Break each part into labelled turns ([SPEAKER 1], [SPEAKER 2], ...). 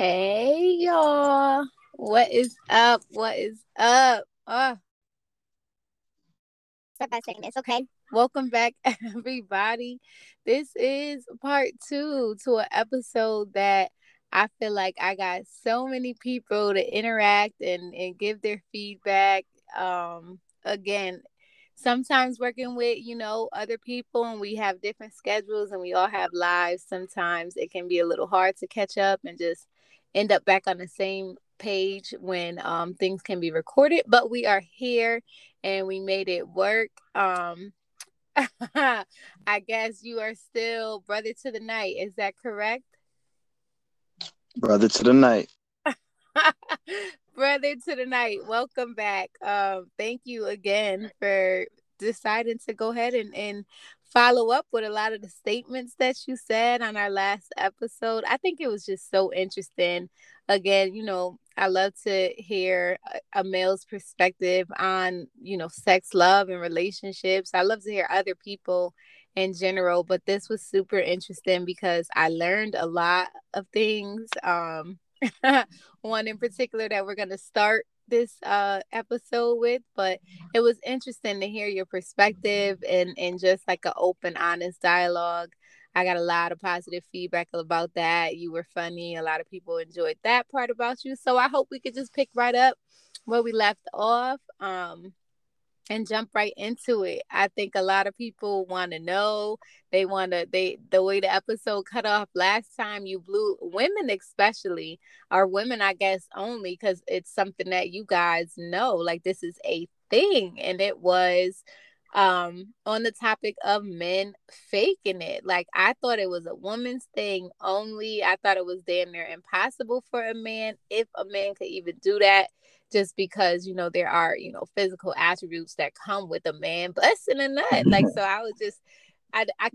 [SPEAKER 1] Hey y'all. What is up? What is up? Oh.
[SPEAKER 2] Start by saying this, okay?
[SPEAKER 1] Welcome back, everybody. This is part two to an episode that I feel like I got so many people to interact and, and give their feedback. Um, again, sometimes working with, you know, other people and we have different schedules and we all have lives. Sometimes it can be a little hard to catch up and just end up back on the same page when um, things can be recorded, but we are here and we made it work. Um, I guess you are still brother to the night. Is that correct?
[SPEAKER 3] Brother to the night.
[SPEAKER 1] brother to the night. Welcome back. Um, thank you again for deciding to go ahead and, and follow up with a lot of the statements that you said on our last episode. I think it was just so interesting. Again, you know, I love to hear a, male's perspective on, you know, sex, love, and relationships. I love to hear other people in general, but this was super interesting because I learned a lot of things. Um, one in particular that we're going to start this uh episode with but it was interesting to hear your perspective and and just like an open honest dialogue. I got a lot of positive feedback about that. You were funny. A lot of people enjoyed that part about you. So i hope we could just pick right up where we left off. Um and jump right into it. I think a lot of people want to know. They want to they the way the episode cut off last time you blew women especially are women I guess only cuz it's something that you guys know like this is a thing and it was um on the topic of men faking it like i thought it was a woman's thing only i thought it was damn near impossible for a man if a man could even do that just because you know there are you know physical attributes that come with a man busting a nut like so i was just i i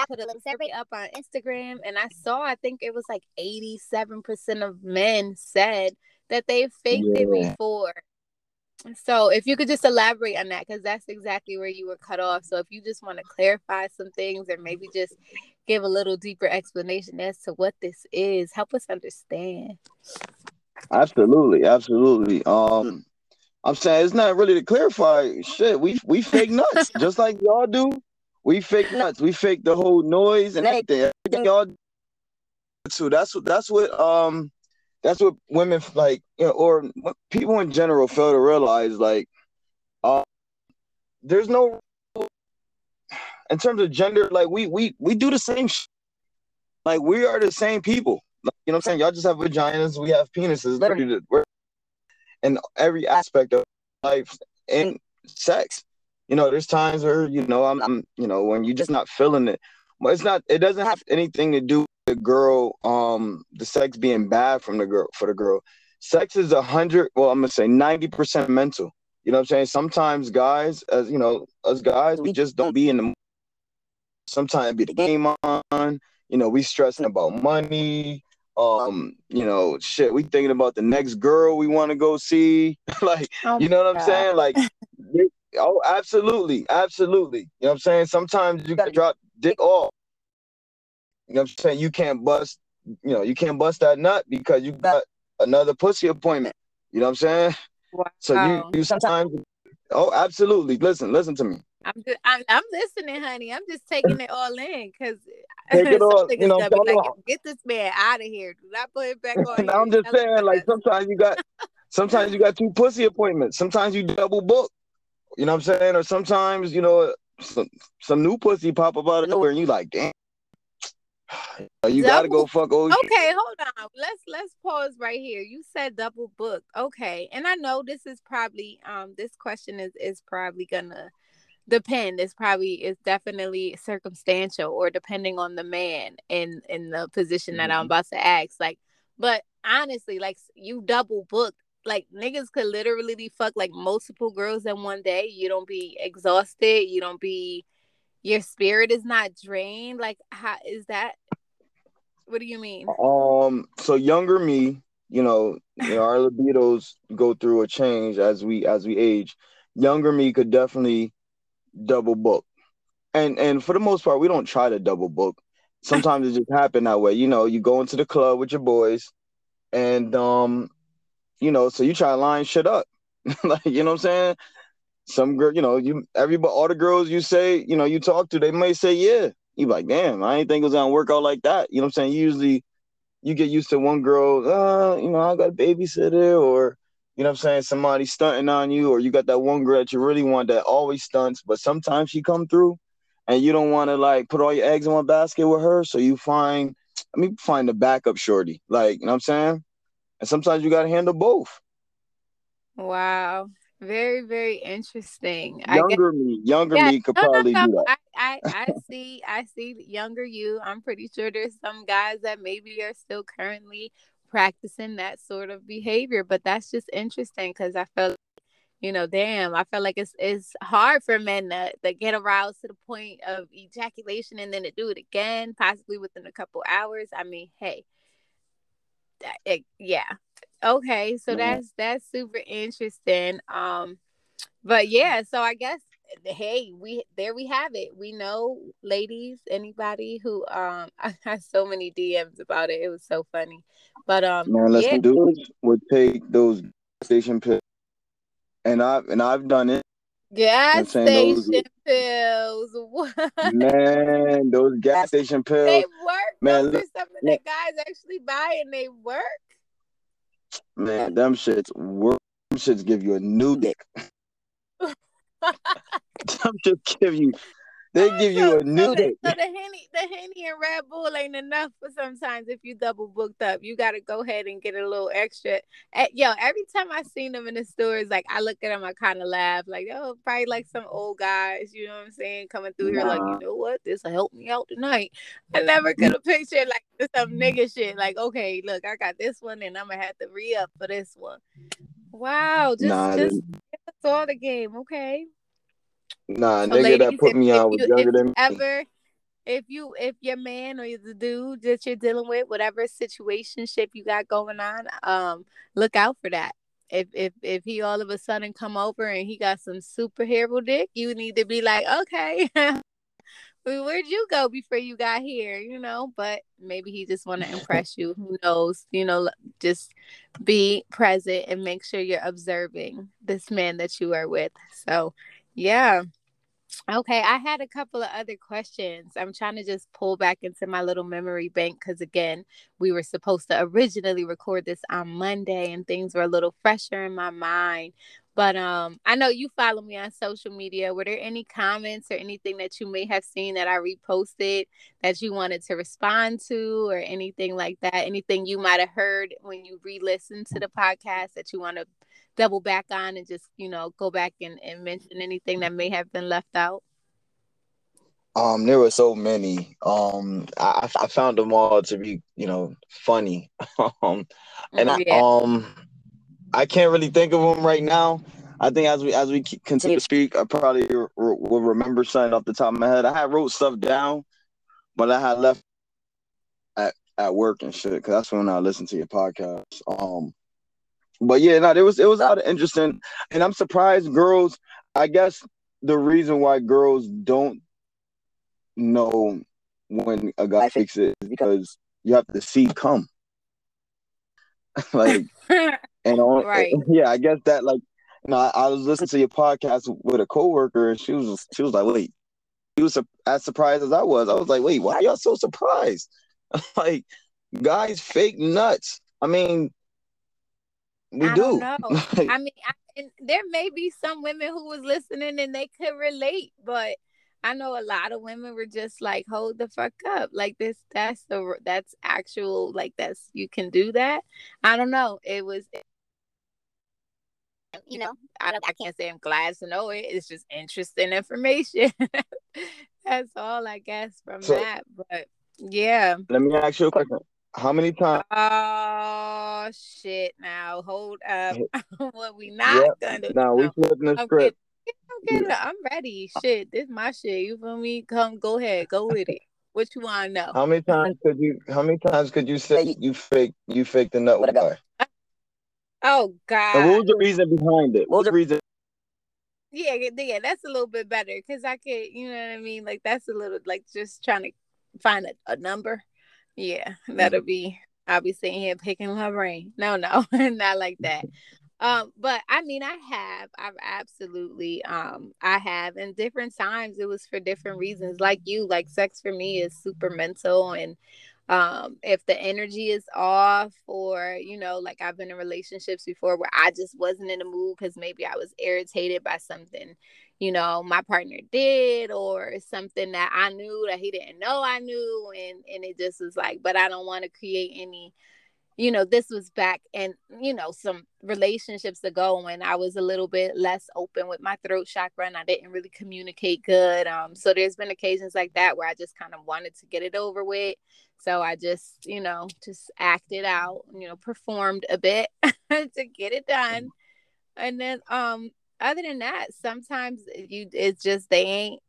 [SPEAKER 1] I put a little survey up on Instagram and I saw I think it was like 87% of men said that they faked yeah. it before. So if you could just elaborate on that because that's exactly where you were cut off. So if you just want to clarify some things or maybe just give a little deeper explanation as to what this is, help us understand.
[SPEAKER 3] Absolutely, absolutely. Um, I'm saying it's not really to clarify shit. We we fake nuts just like y'all do. We fake nuts. We fake the whole noise and everything. everything y'all too. That's what that's what um that's what women like you know, or people in general fail to realize like uh there's no in terms of gender like we we we do the same sh- like we are the same people you know what I'm saying? Y'all just have vaginas, we have penises. Literally, in every aspect of life and sex. You know, there's times where you know I'm, I'm, you know, when you're just not feeling it. But it's not. It doesn't have anything to do with the girl. Um, the sex being bad from the girl for the girl. Sex is a hundred. Well, I'm gonna say ninety percent mental. You know what I'm saying? Sometimes guys, as you know, us guys, we just don't be in the. Sometimes be the game on. You know, we stressing about money um you know shit we thinking about the next girl we want to go see. Like oh you know what i'm saying? Like oh absolutely absolutely. You know what i'm saying? Sometimes you gotta drop dick off. You know what i'm saying? You can't bust you know you can't bust that nut because you got another pussy appointment. You know what i'm saying? Wow. so you you sometimes oh absolutely. Listen listen to me
[SPEAKER 1] I'm just, I'm, I'm listening, honey. I'm just taking it all in because
[SPEAKER 3] Take it all, you know,
[SPEAKER 1] like, get this man out of here. Do not put it back on.
[SPEAKER 3] I'm just saying, like sometimes you got, sometimes you got two pussy appointments. Sometimes you double book. You know what I'm saying? Or sometimes you know some some new pussy pop up out of nowhere, and you like, damn. You double, gotta go fuck
[SPEAKER 1] OG. Okay, hold on. Let's let's pause right here. You said double book. Okay. And I know this is probably um this question is is probably gonna depend it's probably it's definitely circumstantial or depending on the man in in the position that mm-hmm. i'm about to ask like but honestly like you double booked like niggas could literally be fuck like multiple girls in one day. You don't be exhausted. You don't be your spirit is not drained. Like how is that what do you mean?
[SPEAKER 3] Um so younger me you know, you know our libidos go through a change as we as we age. Younger me could definitely double book. And and for the most part, we don't try to double book. sometimes it just happen that way. You know, you go into the club with your boys, and um, you know, so you try to line shit up, like you know what I'm saying. Some girl, you know, you everybody, all the girls you say, you know, you talk to, they may say yeah. You like, damn, I ain't think it was gonna work out like that. You know what I'm saying? Usually, you get used to one girl, uh, you know, I got a babysitter, or you know what I'm saying, somebody stunting on you, or you got that one girl that you really want that always stunts, but sometimes she come through and you don't want to like put all your eggs in one basket with her. So you find, let me find a backup shorty. Like, you know what I'm saying? And sometimes you got to handle both.
[SPEAKER 1] Wow. Very, very interesting.
[SPEAKER 3] Younger guess, me, younger yeah, me could no, probably no, no. do
[SPEAKER 1] that. I, I, I see, I see younger you. I'm pretty sure there's some guys that maybe are still currently practicing that sort of behavior, but that's just interesting because I felt you know, damn, I feel like it's it's hard for men to, to get aroused to the point of ejaculation and then to do it again, possibly within a couple hours. I mean, hey, it, yeah, okay, so mm-hmm. that's that's super interesting. Um, but yeah, so I guess hey, we there we have it. We know, ladies, anybody who um, I had so many DMs about it. It was so funny, but um,
[SPEAKER 3] man, let's yeah. dudes would take those station pills and I've and I've done it.
[SPEAKER 1] Gas station those, pills. What?
[SPEAKER 3] Man, those gas station pills. They
[SPEAKER 1] work. Man, those look, are something that guys actually buy and they work.
[SPEAKER 3] Man, them shits work. Them shits give you a new dick. them shits give you they give you a new. So the,
[SPEAKER 1] so the henny, the henny and Red Bull ain't enough for sometimes if you double booked up. You got to go ahead and get a little extra. At, Yo, every time I seen them in the stores, like I look at them, I kind of laugh, like oh, probably like some old guys. You know what I'm saying? Coming through nah. here, like you know what, this will help me out tonight. I never could have pictured like some nigga shit. Like okay, look, I got this one, and I'm gonna have to re up for this one. Wow, just nah, just all the game, okay?
[SPEAKER 3] Nah, so nigga ladies, that put me on was you, younger than
[SPEAKER 1] ever, me. If you if your man or the dude that you're dealing with, whatever situationship you got going on, um, look out for that. If if if he all of a sudden come over and he got some superhero dick, you need to be like, okay, where'd you go before you got here? You know, but maybe he just want to impress you. Who knows? You know, just be present and make sure you're observing this man that you are with. So, yeah. Okay, I had a couple of other questions. I'm trying to just pull back into my little memory bank because, again, we were supposed to originally record this on Monday and things were a little fresher in my mind. But um, I know you follow me on social media. Were there any comments or anything that you may have seen that I reposted that you wanted to respond to or anything like that? Anything you might have heard when you re listened to the podcast that you want to double back on and just you know go back and, and mention anything that may have been left out?
[SPEAKER 3] Um there were so many. Um i i found them all to be you know funny. Um and I, um i can't really think of them right now. I think as we as we continue to speak i probably re- will remember something off the top of my head. I had wrote stuff down but i had left at at work and shit because that's when i listened to your podcast. Um but yeah, no, it was it was out of interesting, and I'm surprised girls. I guess the reason why girls don't know when a guy fix it is because you have to see come. like, and on, right. yeah, I guess that like, you know, I, I, was listening to your podcast with a coworker, and she was she was like, wait, she was as surprised as I was. I was like, wait, why are y'all so surprised? like, guys, fake nuts. I mean, we I don't
[SPEAKER 1] know. I mean, I, there may be some women who was listening and they could relate, but I know a lot of women were just like, "Hold the fuck up!" Like this, that's the that's actual like that's you can do that. I don't know. It was, you know, I don't. I can't say I'm glad to know it. It's just interesting information. that's all I guess from so, that. But yeah.
[SPEAKER 3] Let me ask you a question. How many times?
[SPEAKER 1] Oh shit! Now hold up. what we not yep. gonna?
[SPEAKER 3] Now we flipping the script.
[SPEAKER 1] Okay, yeah. I'm ready. Shit, this my shit. You feel me? Come, go ahead, go with it. What you want to know?
[SPEAKER 3] How many times could you? How many times could you say you fake you faked the nut with a guy?
[SPEAKER 1] Oh God!
[SPEAKER 3] And what was the reason behind it? What was the reason?
[SPEAKER 1] Yeah, yeah, that's a little bit better because I could, you know what I mean. Like that's a little like just trying to find a, a number. Yeah, that'll be. I'll be sitting here picking my brain. No, no, not like that. Um, but I mean, I have, I've absolutely, um, I have, and different times it was for different reasons. Like you, like sex for me is super mental, and um if the energy is off or you know like i've been in relationships before where i just wasn't in the mood because maybe i was irritated by something you know my partner did or something that i knew that he didn't know i knew and and it just was like but i don't want to create any you know, this was back and, you know, some relationships ago when I was a little bit less open with my throat chakra and I didn't really communicate good. Um, so there's been occasions like that where I just kind of wanted to get it over with. So I just, you know, just acted out, you know, performed a bit to get it done. And then um other than that, sometimes you it's just they ain't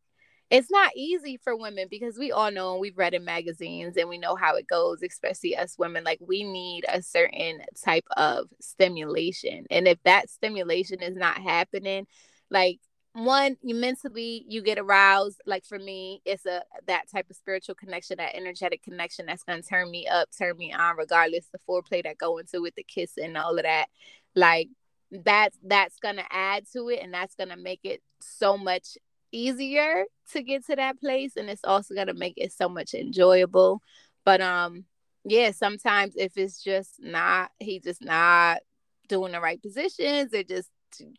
[SPEAKER 1] it's not easy for women because we all know and we've read in magazines and we know how it goes, especially us women. Like we need a certain type of stimulation. And if that stimulation is not happening, like one, you mentally you get aroused. Like for me, it's a that type of spiritual connection, that energetic connection that's gonna turn me up, turn me on, regardless the foreplay that go into with the kiss and all of that. Like that's that's gonna add to it and that's gonna make it so much easier to get to that place and it's also to make it so much enjoyable. But um yeah sometimes if it's just not he just not doing the right positions or just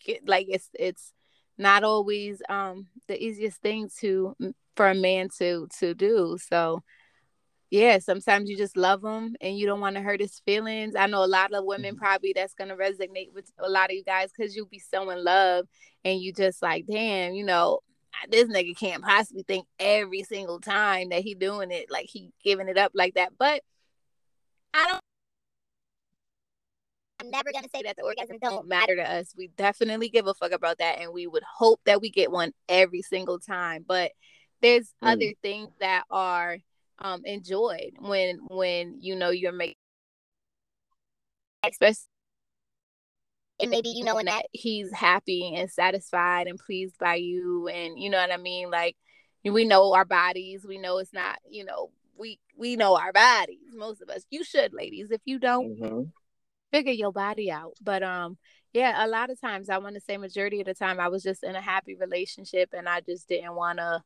[SPEAKER 1] get like it's it's not always um the easiest thing to for a man to to do. So yeah sometimes you just love him and you don't want to hurt his feelings i know a lot of women mm-hmm. probably that's going to resonate with a lot of you guys because you'll be so in love and you just like damn you know this nigga can't possibly think every single time that he doing it like he giving it up like that. But I don't. I'm never gonna say that the orgasm don't matter to us. We definitely give a fuck about that, and we would hope that we get one every single time. But there's mm. other things that are um enjoyed when when you know you're making, especially and maybe you knowing that he's happy and satisfied and pleased by you and you know what i mean? Like we know our bodies. We know it's not you know we we know our bodies most of us. You should ladies. If you don't mm-hmm. figure your body out. But um yeah a lot of times i want to say majority of the time i was just in a happy relationship and i just didn't want to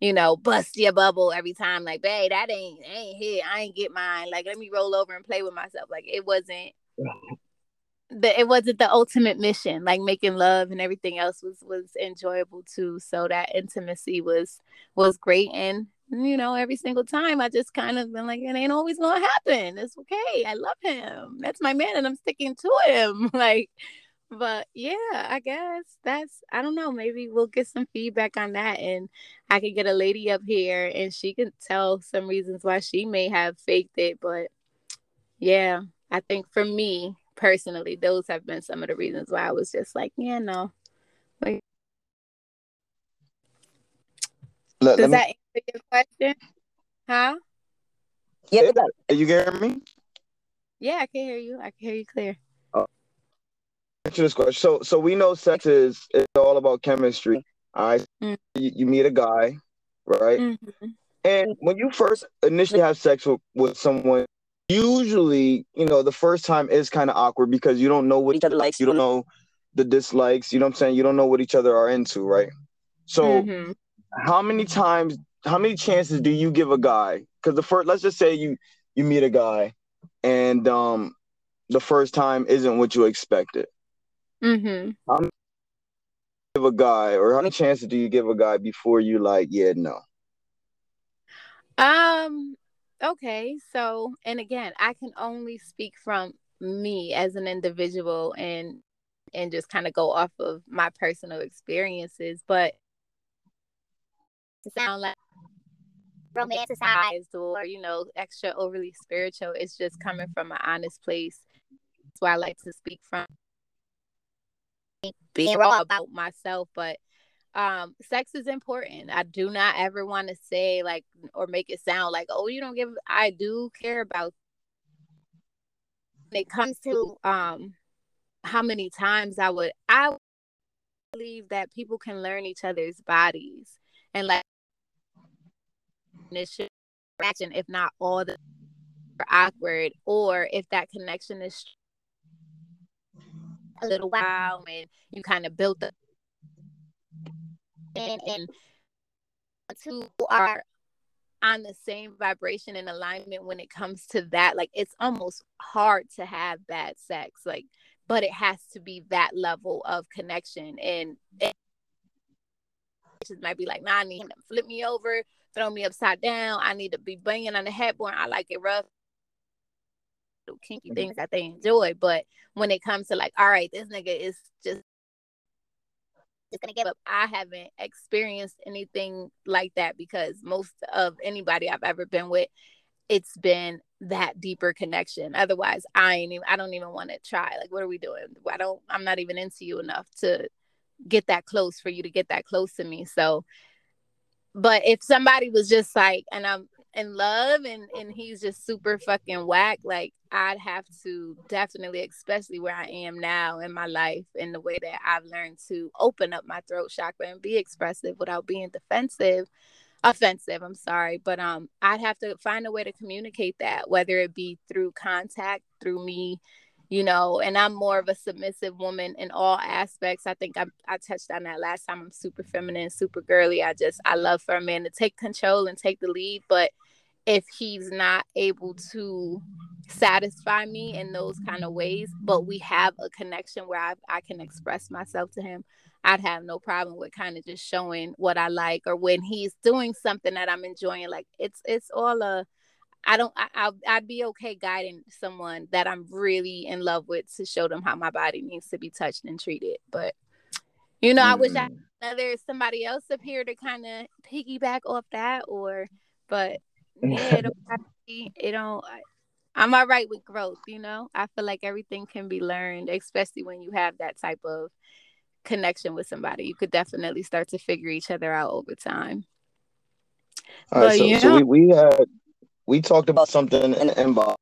[SPEAKER 1] you know, bust your bubble every time. Like, babe, that ain't ain't hit. I ain't get mine. Like, let me roll over and play with myself. Like, it wasn't the it wasn't the ultimate mission like making love and everything else was was enjoyable too so that intimacy was was great and you know every single time i just kind of been like it ain't always gonna happen it's okay i love him that's my man and i'm sticking to him like but yeah i guess that's i don't know maybe we'll get some feedback on that and i could get a lady up here and she can tell some reasons why she may have faked it but yeah i think for me personally, those have been some of the reasons why I was just like, yeah, no. Like, Look, Does that me... answer your question? Huh?
[SPEAKER 3] Yeah. Are you hearing me?
[SPEAKER 1] Yeah, I can hear you. I can hear you clear. Oh.
[SPEAKER 3] this question. So, so we know sex is it's all about chemistry. Right? mm-hmm. you, you, meet a guy, right? Mm-hmm. And when you first initially have sex with, with someone, usually, you know, the first time is kind of awkward because you don't know what each other likes. You don't know the dislikes. You know what I'm saying? You don't know what each other are into, right? So, mm-hmm. how many times, how many chances do you give a guy? Because the first, let's just say you you meet a guy, and um, the first time isn't what you expected. Mm-hmm. How many give a guy, or how many chances do you give a guy before you like, yeah, no?
[SPEAKER 1] Um, okay so and again i can only speak from me as an individual and and just kind of go off of my personal experiences but to sound like romanticized or you know extra overly spiritual it's just coming from an honest place that's why i like to speak from being raw about myself but um sex is important. I do not ever want to say like or make it sound like oh you don't give i do care about when it comes to um how many times i would i believe that people can learn each other's bodies and like it should if not all the awkward, or if that connection is a little while and you kind of build up and, and two are on the same vibration and alignment when it comes to that like it's almost hard to have bad sex like but it has to be that level of connection and it might be like nah i need him to flip me over throw me upside down i need to be banging on the headboard i like it rough kinky mm-hmm. things that they enjoy but when it comes to like all right this nigga is just just gonna give up. I haven't experienced anything like that because most of anybody I've ever been with, it's been that deeper connection. Otherwise, I ain't even I don't even want to try. Like, what are we doing? I don't I'm not even into you enough to get that close for you to get that close to me. So but if somebody was just like and I'm in love and and he's just super fucking whack like i'd have to definitely especially where i am now in my life in the way that i've learned to open up my throat chakra and be expressive without being defensive offensive i'm sorry but um i'd have to find a way to communicate that whether it be through contact through me you know and i'm more of a submissive woman in all aspects. I think I, I touched on that last time i'm super feminine super girly i just i love for a man to take control and take the lead but if he's not able to satisfy me in those kind of ways, but we have a connection where I, I can express myself to him, I'd have no problem with kind of just showing what I like or when he's doing something that I'm enjoying. Like it's it's all a I don't I, i would be okay guiding someone that I'm really in love with to show them how my body needs to be touched and treated. But you know, mm-hmm. I wish I mm. there's somebody else up here to kind of piggyback off that or but yeah, it don't, it don't I'm all right with growth, you know. I feel like everything can be learned, especially when you have that type of connection with somebody. You could definitely start to figure each other out over time.
[SPEAKER 3] All right, but, so, so we, we had we talked about something in the inbox,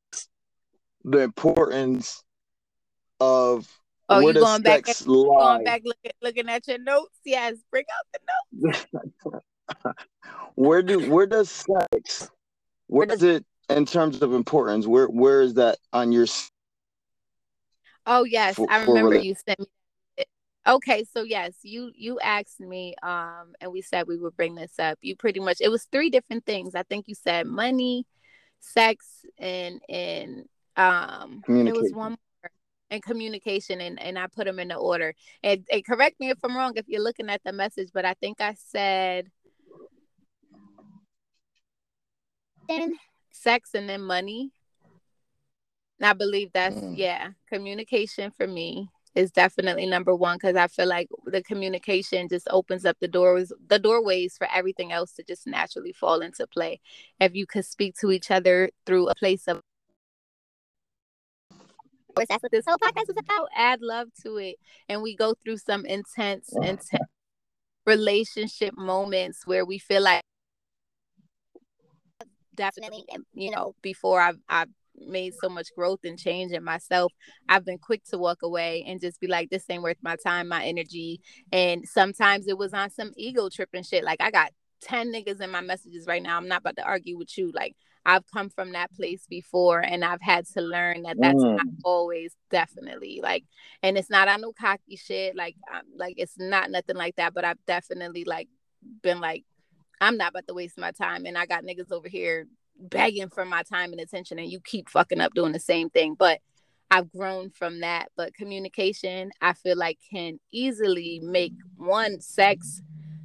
[SPEAKER 3] the importance of
[SPEAKER 1] Oh, you going back, at, going back looking, looking at your notes? Yes, bring out the
[SPEAKER 3] notes. where do where does sex where does it in terms of importance where where is that on your
[SPEAKER 1] oh yes for, i remember you sent me okay so yes you you asked me um and we said we would bring this up. You pretty much it was three different things. I think you said money sex and and um it was one more and communication and and i put them in the order. And, and correct me if i'm wrong if you're looking at the message but i think i said then sex and then money. And I believe that's mm. yeah, communication for me is definitely number one because I feel like the communication just opens up the doors, the doorways for everything else to just naturally fall into play. If you could speak to each other through a place of course, that's what this whole podcast is about. Add love to it, and we go through some intense, intense relationship moments where we feel like definitely you know before i've i've made so much growth and change in myself i've been quick to walk away and just be like this ain't worth my time my energy. And sometimes it was on some ego tripping shit. Like i got 10 niggas in my messages right now. I'm not about to argue with you. Like i've come from that place before and i've had to learn that that's mm. not always definitely like and it's not on no cocky shit. Like I'm, like it's not nothing like that but i've definitely like been like I'm not about to waste my time. And I got niggas over here begging for my time and attention, and you keep fucking up doing the same thing. But I've grown from that. But communication, I feel like, can easily make one sex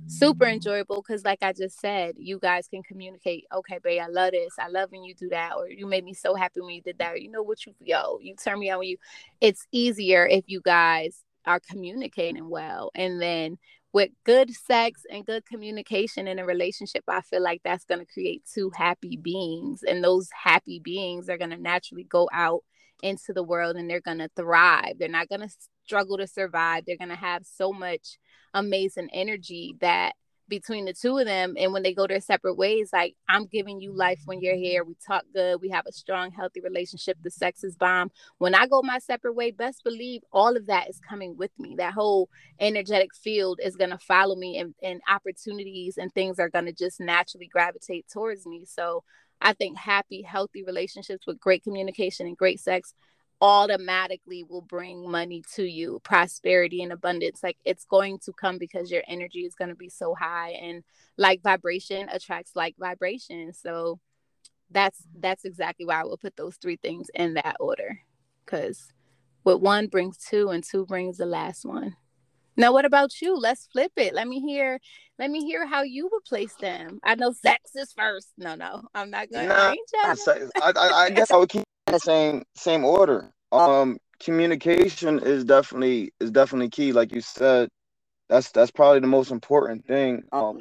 [SPEAKER 1] super enjoyable because like i just said you guys can communicate okay babe i love this i love when you do that or you made me so happy when you did that or you know what you yo you turn me on when you it's easier if you guys are communicating well and then with good sex and good communication in a relationship, I feel like that's going to create two happy beings. And those happy beings are going to naturally go out into the world and they're going to thrive. They're not going to struggle to survive. They're going to have so much amazing energy that between the two of them and when they go their separate ways like i'm giving you life when you're here we talk good we have a strong healthy relationship the sex is bomb. When i go my separate way best believe all of that is coming with me. That whole energetic field is going to follow me and, and opportunities and things are going to just naturally gravitate towards me. So I think happy, healthy relationships with great communication and great sex automatically will bring money to you, prosperity and abundance. Like it's going to come because your energy is going to be so high and like vibration attracts like vibration. So that's that's exactly why I will put those three things in that order. Cause what one brings two and two brings the last one. Now what about you? Let's flip it. Let me hear let me hear how you would place them. I know sex is first. No, no, I'm not gonna nah, I,
[SPEAKER 3] I, I guess I would keep same same order. Um communication is definitely is definitely key. Like you said, that's that's probably the most important thing. Um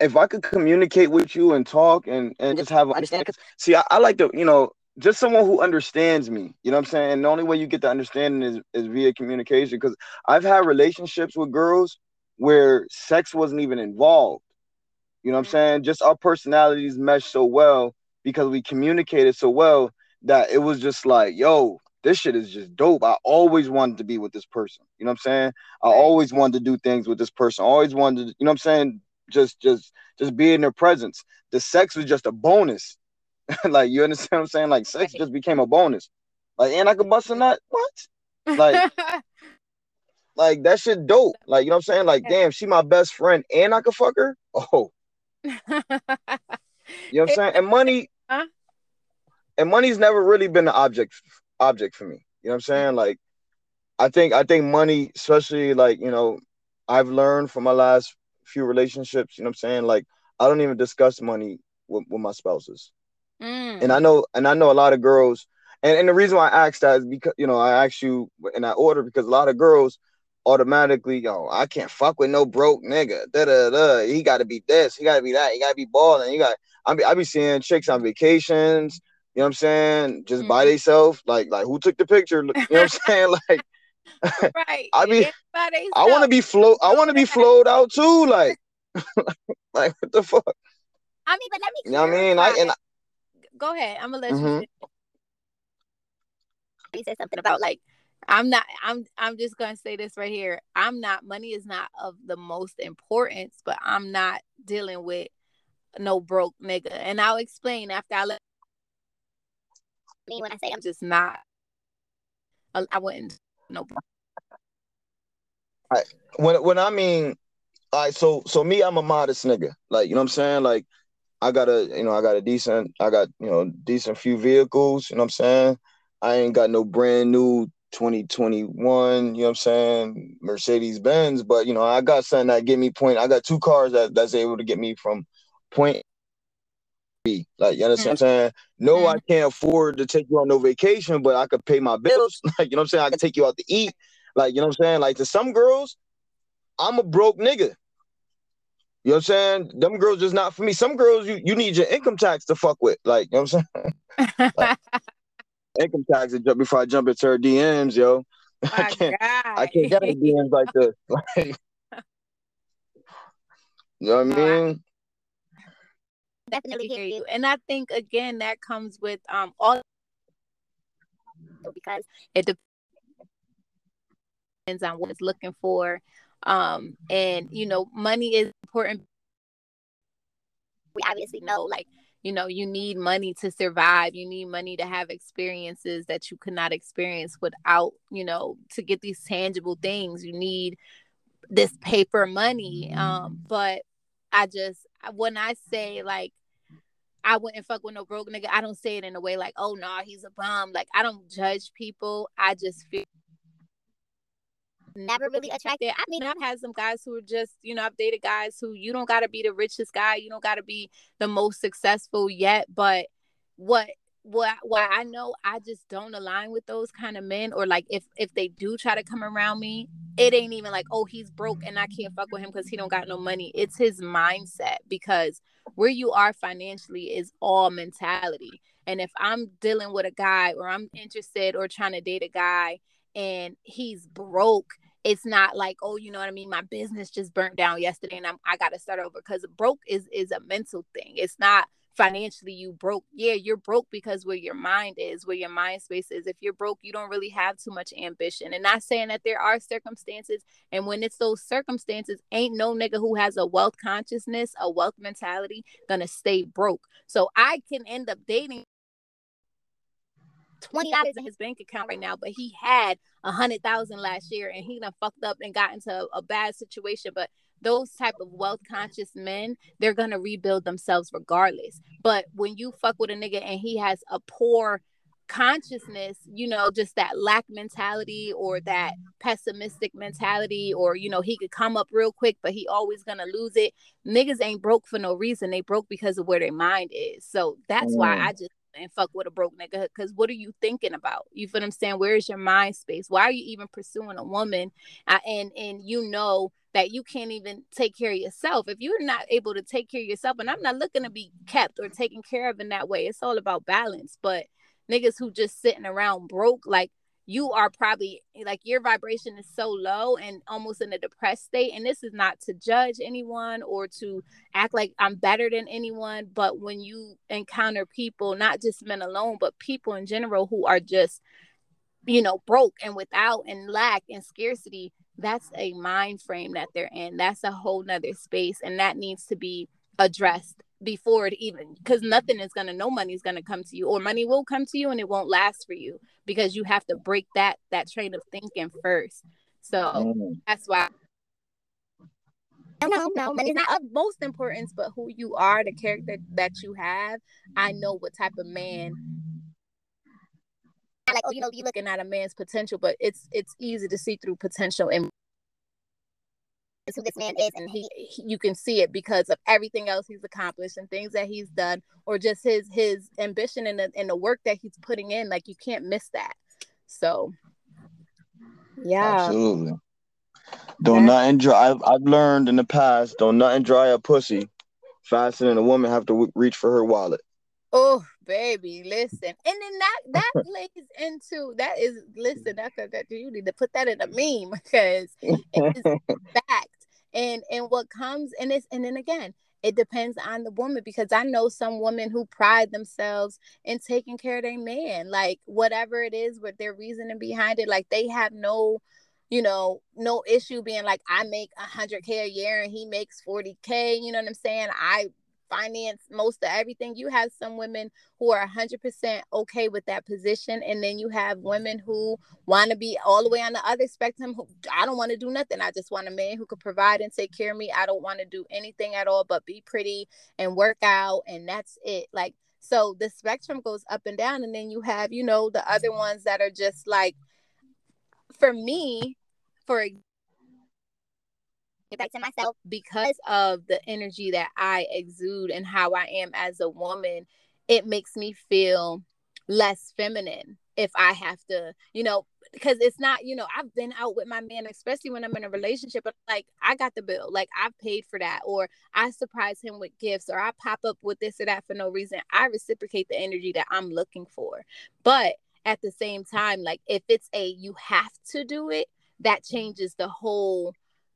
[SPEAKER 3] if I could communicate with you and talk and, and just have understanding, cause see, I, I, like to, you know, just someone who understands me. You know what I'm saying? And the only way you get the understanding is, is via communication. Because I've had relationships with girls where sex wasn't even involved. You know what I'm mm-hmm. saying? Just our personalities mesh so well because we communicated so well that it was just like, yo, this shit is just dope. I always wanted to be with this person. You know what I'm saying? I always wanted to do things with this person. I always wanted to, you know what I'm saying? just just just be in their presence. The sex was just a bonus. like you understand what I'm saying? Like sex just became a bonus. Like and I could bust a nut. What? Like like that shit dope. Like you know what I'm saying? Like damn, she my best friend and I could fuck her. Oh. you know what I'm saying? And money huh? And money's never really been the object object for me. You know what I'm saying? Like I think I think money, especially like, you know, I've learned from my last few relationships, you know what I'm saying? Like I don't even discuss money with, with my spouses. Mm. And I know and I know a lot of girls and, and the reason why I asked that is because you know I asked you in that order because a lot of girls automatically, yo, I can't fuck with no broke nigga. Da da da. He got to be this. He got to be that. He got to be balling. He got. I be I be seeing chicks on vacations. You know what I'm saying? Just mm-hmm. by themselves. Like like who took the picture? You know what I'm saying? Like right. I mean, I want to be float. I want to be flowed out too. Like, like what the fuck?
[SPEAKER 1] I mean, but let me.
[SPEAKER 3] You know what I mean? I and I,
[SPEAKER 1] go ahead. I'm gonna let mm-hmm. you. You said something about like I'm not. I'm. I'm just gonna say this right here. I'm not. Money is not of the most importance, but I'm not dealing with no broke nigga, and I'll explain after I let. Me when I say I'm just not. I wouldn't no
[SPEAKER 3] I, when when I mean, I so so me, I'm a modest nigga. Like you know what I'm saying. Like I got a you know I got a decent I got you know decent few vehicles. You know what I'm saying. I ain't got no brand new 2021. You know what I'm saying Mercedes Benz, but you know I got something that get me point. I got two cars that that's able to get me from point be. Like, you understand mm-hmm. what I'm saying? No, mm-hmm. I can't afford to take you on no vacation, but I could pay my bills. Like, you know what I'm saying? I can take you out to eat. Like, you know what I'm saying? Like to some girls, I'm a broke nigga. You know what I'm saying? Them girls just not for me. Some girls you, you need your income tax to fuck with. Like, you know what I'm saying? like, income tax before I jump into her DMs, yo. I can't I can't get in DMs like this. Like, you know what I mean?
[SPEAKER 1] Definitely hear you. And I think again that comes with um all because it depends on what it's looking for. Um and you know, money is important. We obviously know like you know you need money to survive you need money to have experiences that you could not experience without you know to get these tangible things you need this paper money um but i just when i say like I wouldn't fuck with no broke nigga. I don't say it in a way like, oh no, nah, he's a bum. Like I don't judge people. I just feel never really attracted. I mean, I've had some guys who are just, you know, I've dated guys who you don't gotta be the richest guy, you don't gotta be the most successful yet. But what what why I know I just don't align with those kind of men, or like if if they do try to come around me, it ain't even like, oh, he's broke and I can't fuck with him because he don't got no money. It's his mindset because where you are financially is all mentality. And if I'm dealing with a guy or I'm interested or trying to date a guy and he's broke, it's not like, oh, you know what I mean? My business just burnt down yesterday and I'm I gotta start over because broke is is a mental thing. It's not financially you broke yeah you're broke because where your mind is where your mind space is. If you're broke you don't really have too much ambition. And not saying that there are circumstances and when it's those circumstances ain't no nigga who has a wealth consciousness a wealth mentality gonna stay broke. So i can end up dating twenty dollars in his bank account right now, but he had a hundred thousand last year, and he done fucked up and got into a, a bad situation. But those type of wealth conscious men, they're gonna rebuild themselves regardless. But when you fuck with a nigga and he has a poor consciousness, you know, just that lack mentality or that pessimistic mentality, or you know, he could come up real quick, but he always gonna lose it. Niggas ain't broke for no reason. They broke because of where their mind is. So that's mm. why I just and fuck with a broke nigga because what are you thinking about? You feel what i'm saying? Where is your mind space? Why are you even pursuing a woman? And and you know that you can't even take care of yourself. If you're not able to take care of yourself and i'm not looking to be kept or taken care of in that way it's all about balance. But niggas who just sitting around broke like you are probably like your vibration is so low and almost in a depressed state. And this is not to judge anyone or to act like I'm better than anyone. But when you encounter people, not just men alone, but people in general who are just, you know, broke and without and lack and scarcity, that's a mind frame that they're in. That's a whole nother space. And that needs to be addressed before it even because nothing is gonna no money is gonna come to you or money will come to you and it won't last for you because you have to break that that train of thinking first so mm. that's why no, no, money's not of most importance, but who you are, the character that you have. I know what type of man. Like, oh, you know, you're looking at a man's potential, but it's it's easy to see through potential and who this man is and he, he, you can see it because of everything else he's accomplished and things that he's done or just his his ambition and the, and the work that he's putting in like you can't miss that. So yeah.
[SPEAKER 3] Absolutely. Don't nothing dry I've, I've learned in the past don't nothing dry a pussy faster than a woman have to w- reach for her wallet.
[SPEAKER 1] Oh baby listen. And then that that plays into that is listen that's a, that you need to put that in a meme because it's fact and and what comes and it's and then again it depends on the woman because I know some women who pride themselves in taking care of their man, like whatever it is, with their reasoning behind it, like they have no, you know, no issue being like, I make a hundred K a year and he makes 40 K, you know what I'm saying? I finance most of everything. You have some women who are 100% okay with that position. And then you have women who want to be all the way on the other spectrum. Who, I don't want to do nothing. I just want a man who could provide and take care of me. I don't want to do anything at all but be pretty and work out. And that's it. Like, so the spectrum goes up and down. And then you have, you know, the other ones that are just like, for me, for example, back to myself because of the energy that I exude and how I am as a woman. It makes me feel less feminine if I have to, you know, because it's not, you know, I've been out with my man, especially when I'm in a relationship, but like I got the bill, like I've paid for that, or I surprise him with gifts, or I pop up with this or that for no reason. I reciprocate the energy that I'm looking for. But at the same time, like if it's a you have to do it, that changes the whole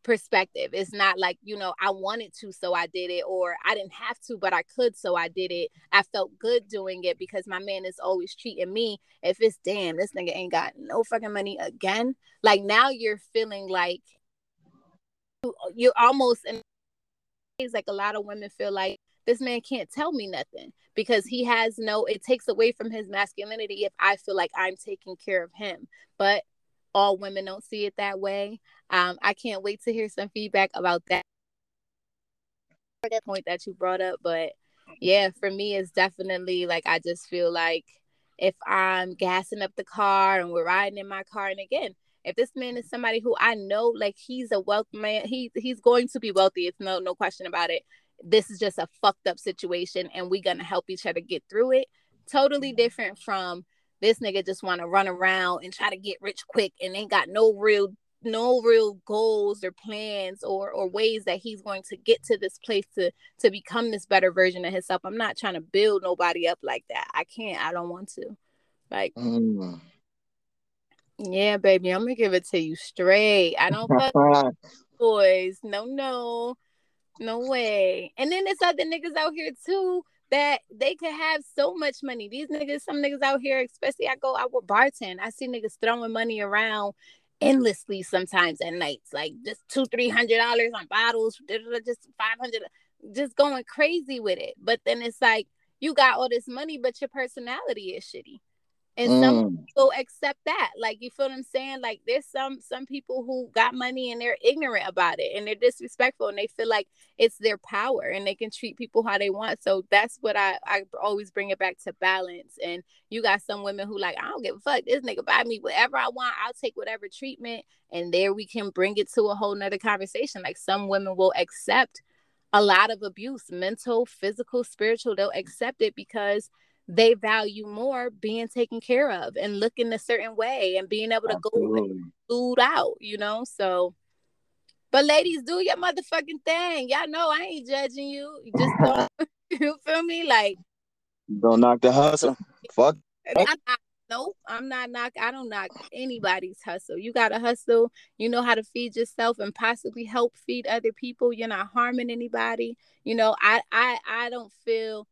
[SPEAKER 1] perspective. It's not like, you know, I wanted to, so I did it, or I didn't have to, but I could, so I did it. I felt good doing it because my man is always cheating me. If it's damn, this nigga ain't got no fucking money again. Like now you're feeling like you're almost in like a lot of women feel like this man can't tell me nothing because he has no it takes away from his masculinity if I feel like I'm taking care of him. But all women don't see it that way. Um, I can't wait to hear some feedback about that. Point that you brought up, but yeah, for me, it's definitely like I just feel like if I'm gassing up the car and we're riding in my car, and again, if this man is somebody who I know, like he's a wealth man, he he's going to be wealthy. It's no no question about it. This is just a fucked up situation, and we're gonna help each other get through it. Totally different from this nigga just want to run around and try to get rich quick and ain't got no real no real goals or plans or or ways that he's going to get to this place to to become this better version of himself. I'm not trying to build nobody up like that. I can't. I don't want to. Like mm. Yeah, baby, I'm gonna give it to you straight. I don't fuck boys. No, no. No way. And then there's other niggas out here too that they could have so much money. These niggas, some niggas out here, especially I go out with bartend, I see niggas throwing money around endlessly sometimes at nights, like just two, three hundred dollars on bottles, just five hundred, just going crazy with it. But then it's like you got all this money, but your personality is shitty and mm. some people accept that like you feel what i'm saying? Like there's some some people who got money and they're ignorant about it and they're disrespectful and they feel like it's their power and they can treat people how they want. So that's what i i always bring it back to balance. And you got some women who like i don't give a fuck. This nigga buy me whatever i want. I'll take whatever treatment. And there we can bring it to a whole nother conversation. Like some women will accept a lot of abuse mental physical spiritual. They'll accept it because they value more being taken care of and looking a certain way and being able to Absolutely. go food out, you know. So, but ladies, do your motherfucking thing. Y'all know I ain't judging you. you just don't. you feel me? Like,
[SPEAKER 3] don't knock the hustle. Fuck.
[SPEAKER 1] I, I, nope, I'm not knock. I don't knock anybody's hustle. You gotta hustle. You know how to feed yourself and possibly help feed other people. You're not harming anybody. You know, I I I don't feel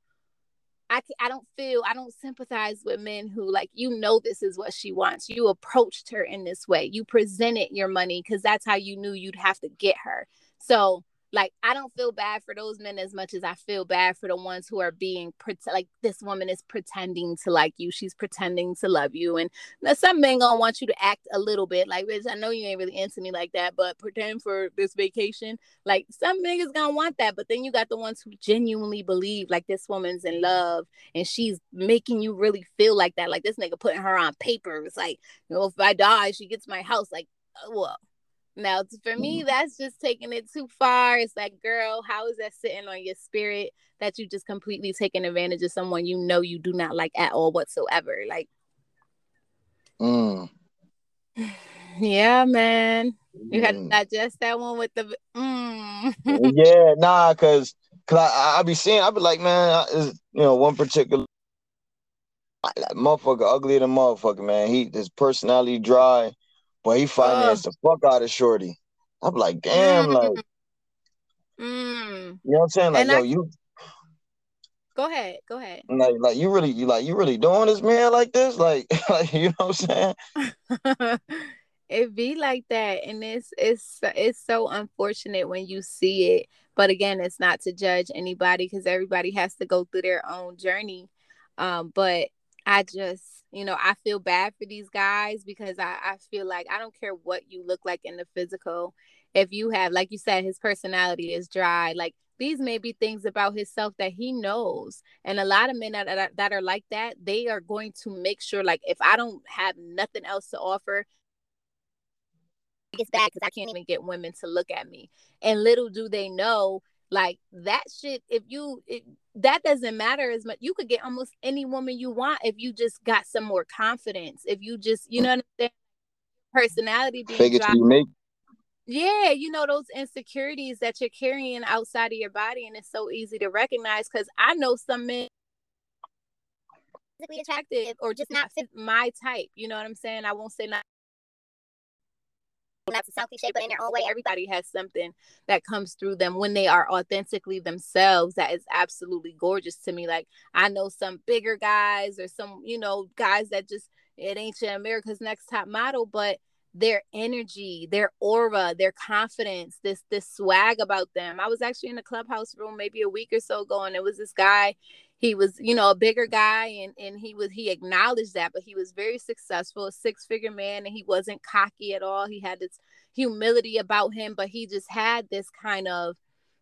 [SPEAKER 1] I, I don't feel I don't sympathize with men who like you know this is what she wants. You approached her in this way. You presented your money because that's how you knew you'd have to get her. So like I don't feel bad for those men as much as I feel bad for the ones who are being like this woman is pretending to like you. She's pretending to love you, and some men gonna want you to act a little bit like. I know you ain't really into me like that, but pretend for this vacation. Like some niggas gonna want that, but then you got the ones who genuinely believe like this woman's in love and she's making you really feel like that. Like this nigga putting her on paper. It's like, you know, if I die, she gets my house. Like, uh, well now, for me, mm-hmm. that's just taking it too far. It's like, girl, how is that sitting on your spirit that you just completely taking advantage of someone you know you do not like at all whatsoever? Like, mm. yeah, man, you had to mm. digest that one with the. Mm.
[SPEAKER 3] yeah, nah, cause, cause I, I be seeing, I be like, man, is you know one particular. Motherfucker ugly than motherfucker, man. He his personality dry Boy, he financed the fuck out of Shorty. I'm like, damn, mm. like, mm. you know what I'm saying? Like, yo, I... you.
[SPEAKER 1] Go ahead, go ahead.
[SPEAKER 3] Like, like you really, you like, you really doing this, man, like this, like, like you know what I'm
[SPEAKER 1] saying? it be like that, and it's it's it's so unfortunate when you see it. But again, it's not to judge anybody because everybody has to go through their own journey. Um, but I just you know, I feel bad for these guys because I, I feel like I don't care what you look like in the physical. If you have, like you said, his personality is dry, like these may be things about himself that he knows. And a lot of men that, that, that are like that, they are going to make sure, like, if I don't have nothing else to offer, it's bad because I can't even get women to look at me. And little do they know like that shit, if you it, that doesn't matter as much. You could get almost any woman you want if you just got some more confidence. If you just, you know what I'm saying? Personality being unique. Yeah, you know those insecurities that you're carrying outside of your body, and it's so easy to recognize. Because I know some men physically attractive or just not fit my type. You know what I'm saying? I won't say not a selfie shape, but in their own way, everybody has something that comes through them when they are authentically themselves. That is absolutely gorgeous to me. Like I know some bigger guys or some, you know, guys that just it ain't your America's Next Top Model, but their energy, their aura, their confidence, this this swag about them. I was actually in a clubhouse room maybe a week or so ago, and it was this guy he was you know a bigger guy and and he was he acknowledged that but he was very successful a six figure man and he wasn't cocky at all he had this humility about him but he just had this kind of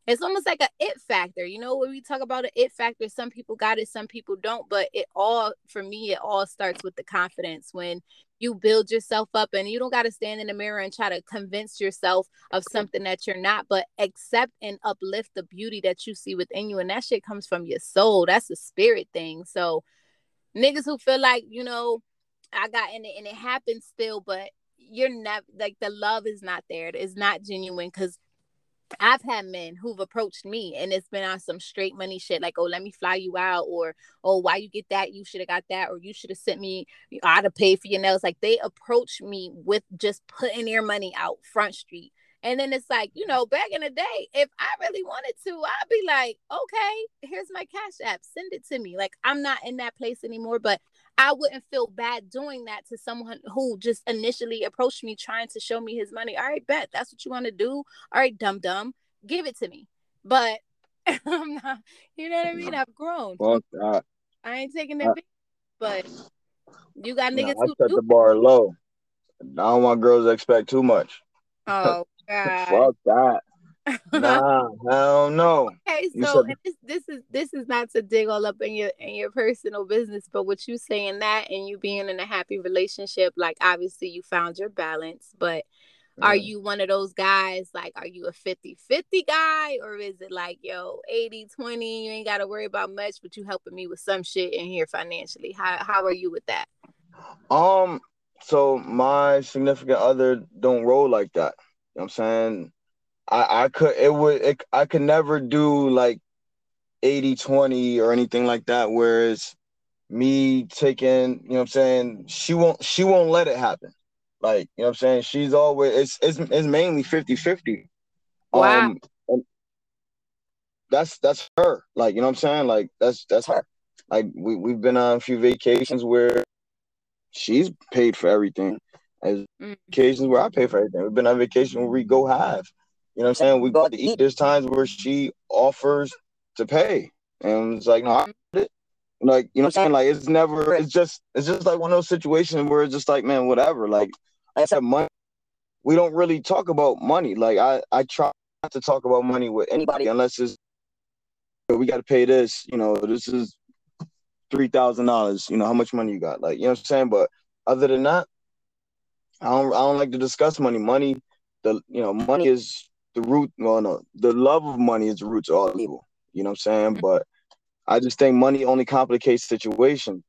[SPEAKER 1] it's almost like a it factor you know when we talk about an it factor some people got it some people don't but it all for me it all starts with the confidence when you build yourself up and you don't got to stand in the mirror and try to convince yourself of something that you're not but accept and uplift the beauty that you see within you and that shit comes from your soul. That's a spirit thing. So niggas who feel like you know i got in it and it happens still but you're never like the love is not there. It's not genuine because I've had men who've approached me and it's been on some straight money shit, like, oh, let me fly you out, or oh, why you get that? You should have got that, or you should have sent me, I'd have paid for your nails. Like they approach me with just putting their money out front street And then it's like, you know, back in the day, if I really wanted to, I'd be like, okay, here's my cash app, send it to me. Like I'm not in that place anymore, but I wouldn't feel bad doing that to someone who just initially approached me trying to show me his money. All right, bet that's what you want to do. All right, dumb dumb, give it to me. But I'm not, you know what I mean? I've grown.
[SPEAKER 3] Fuck uh, that.
[SPEAKER 1] I ain't taking that, uh, but you got niggas
[SPEAKER 3] Nah, I
[SPEAKER 1] who
[SPEAKER 3] set the bar low. I don't want girls to expect too much.
[SPEAKER 1] Oh God.
[SPEAKER 3] Fuck that. Nah, hell no.
[SPEAKER 1] Okay, so this this is this is not to dig all up in your in your personal business, but with you saying that and you being in a happy relationship, like obviously you found your balance, but are you one of those guys like are you a 50-50 guy or is it like yo 80-20 you ain't got to worry about much but you helping me with some shit in here financially how how are you with that
[SPEAKER 3] Um, so my significant other don't roll like that. You know what I'm saying? I I could it would it, I could never do like 80-20 or anything like that whereas me taking, you know what I'm saying, she won't she won't let it happen. Like, you know what I'm saying? She's always it's it's, it's mainly 50-50.
[SPEAKER 1] Wow.
[SPEAKER 3] Um that's that's her. Like, you know what I'm saying? Like that's that's her. Like we we've been on a few vacations where she's paid for everything. As
[SPEAKER 1] Mm.
[SPEAKER 3] occasions where I pay for everything. We've been on vacation where we go half. You know what I'm saying? We go out to eat. There's times where she offers to pay. And it's like, no, I did. Like, you know what I'm saying? Like it's never it's just it's just like one of those situations where it's just like, man, whatever. Like I said, money we don't really talk about money. Like I, I try not to talk about money with anybody unless it's we gotta pay this, you know, this is three thousand dollars, you know, how much money you got? Like, you know what I'm saying? But other than that, I don't I don't like to discuss money. Money, the you know, money is the root well no, the love of money is the root to all evil. You know what I'm saying? Mm-hmm. But I just think money only complicates situations.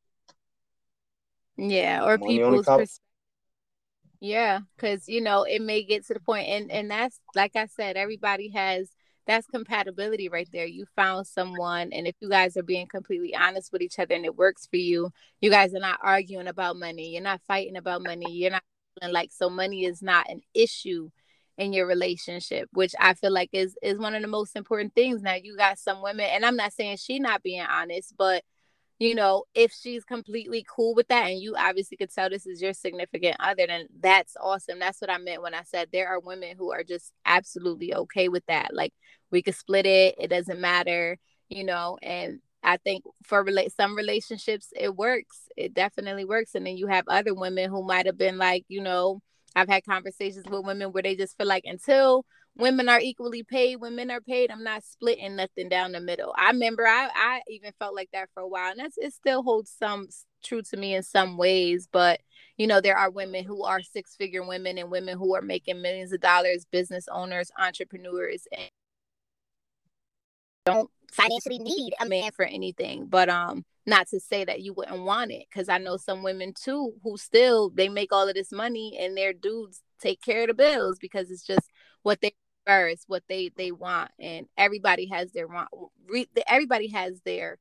[SPEAKER 1] yeah or
[SPEAKER 3] Money
[SPEAKER 1] people's
[SPEAKER 3] com-
[SPEAKER 1] pers- yeah because you know it may get to the point and and that's like i said everybody has that's compatibility right there you found someone and if you guys are being completely honest with each other and it works for you you guys are not arguing about money you're not fighting about money you're not like so money is not an issue in your relationship which i feel like is is one of the most important things now you got some women and i'm not saying she not being honest but you know, if she's completely cool with that, and you obviously could tell this is your significant other, then that's awesome. That's what I meant when I said there are women who are just absolutely okay with that. Like we could split it, it doesn't matter, you know, and I think for relate some relationships it works. It definitely works. And then you have other women who might have been like, you know, I've had conversations with women where they just feel like until women are equally paid when men are paid i'm not splitting nothing down the middle. I remember i i even felt like that for a while and that's it still holds some true to me in some ways but you know there are women who are six figure women and women who are making millions of dollars business owners entrepreneurs and don't financially need a man for anything but um not to say that you wouldn't want it because i know some women too who still they make all of this money and their dudes take care of the bills because it's just what they prefer what they they want and everybody has their want everybody has their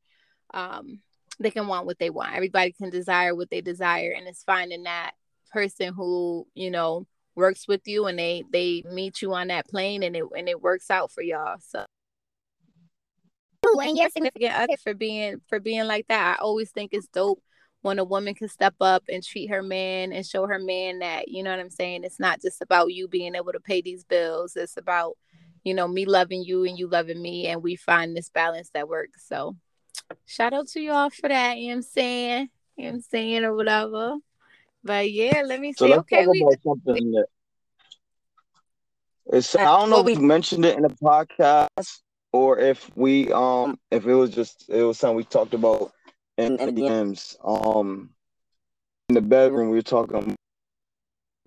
[SPEAKER 1] um they can want what they want. Everybody can desire what they desire and it's finding that person who you know works with you and they they meet you on that plane and it and it works out for y'all so you and your significant other for being for being like that. I always think it's dope when a woman can step up and treat her man and show her man that you know what I'm saying. It's not just about you being able to pay these bills. It's about you know me loving you and you loving me, and we find this balance that works. So shout out to y'all for that. You know what I'm saying? You know what I'm saying or whatever. But yeah, let me
[SPEAKER 3] So
[SPEAKER 1] see.
[SPEAKER 3] let's
[SPEAKER 1] Okay,
[SPEAKER 3] talk
[SPEAKER 1] we
[SPEAKER 3] something that it's I don't know if we mentioned it in the podcast or if we um if it was just it was something we talked about in, in the DMs. Um in the bedroom we were talking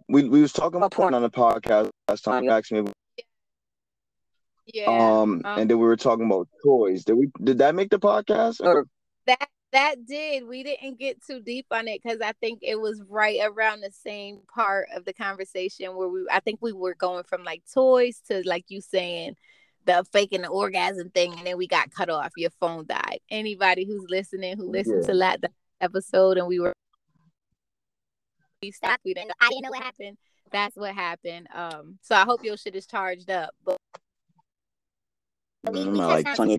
[SPEAKER 3] we we was talking about porn on the podcast last time. You asked me
[SPEAKER 1] yeah.
[SPEAKER 3] um
[SPEAKER 1] um,
[SPEAKER 3] and then we were talking about toys. Did we did that make the podcast? Or
[SPEAKER 1] that that did we didn't get too deep on it because i think it was right around the same part of the conversation where we i think we were going from like toys to like you saying the faking the orgasm thing and then we got cut off your phone died anybody who's listening who listened
[SPEAKER 3] Yeah.
[SPEAKER 1] to that, that episode and we were we stopped we didn't i didn't know what happened that's what happened. Um, so I hope your shit is charged up. But
[SPEAKER 3] I'm at like 20.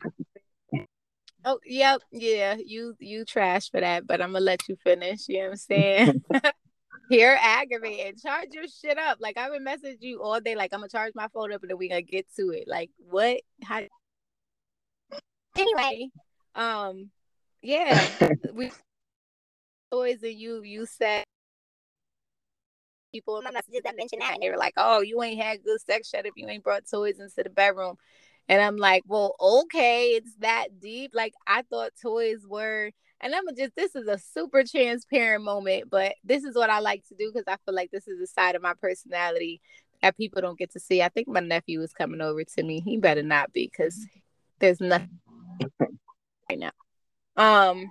[SPEAKER 1] Oh, yep, yeah, you you trash for that, but I'm gonna let you finish. You know what I'm saying? Here aggravated. Charge your shit up. Like I've been messaging you all day. Like I'm gonna charge my phone up and then we gonna get to it. Like what? How? Anyway, um, yeah, we toys and you you said people in my messages that mentioned that and they were like, "Oh, you ain't had good sex Shut if you ain't brought toys into the bedroom." And I'm like, "Well, okay, it's that deep." Like I thought toys were and I'm just this is a super transparent moment, but this is what I like to do because I feel like this is a side of my personality that people don't get to see. I think my nephew is coming over to me. He better not be because there's nothing right now. Um,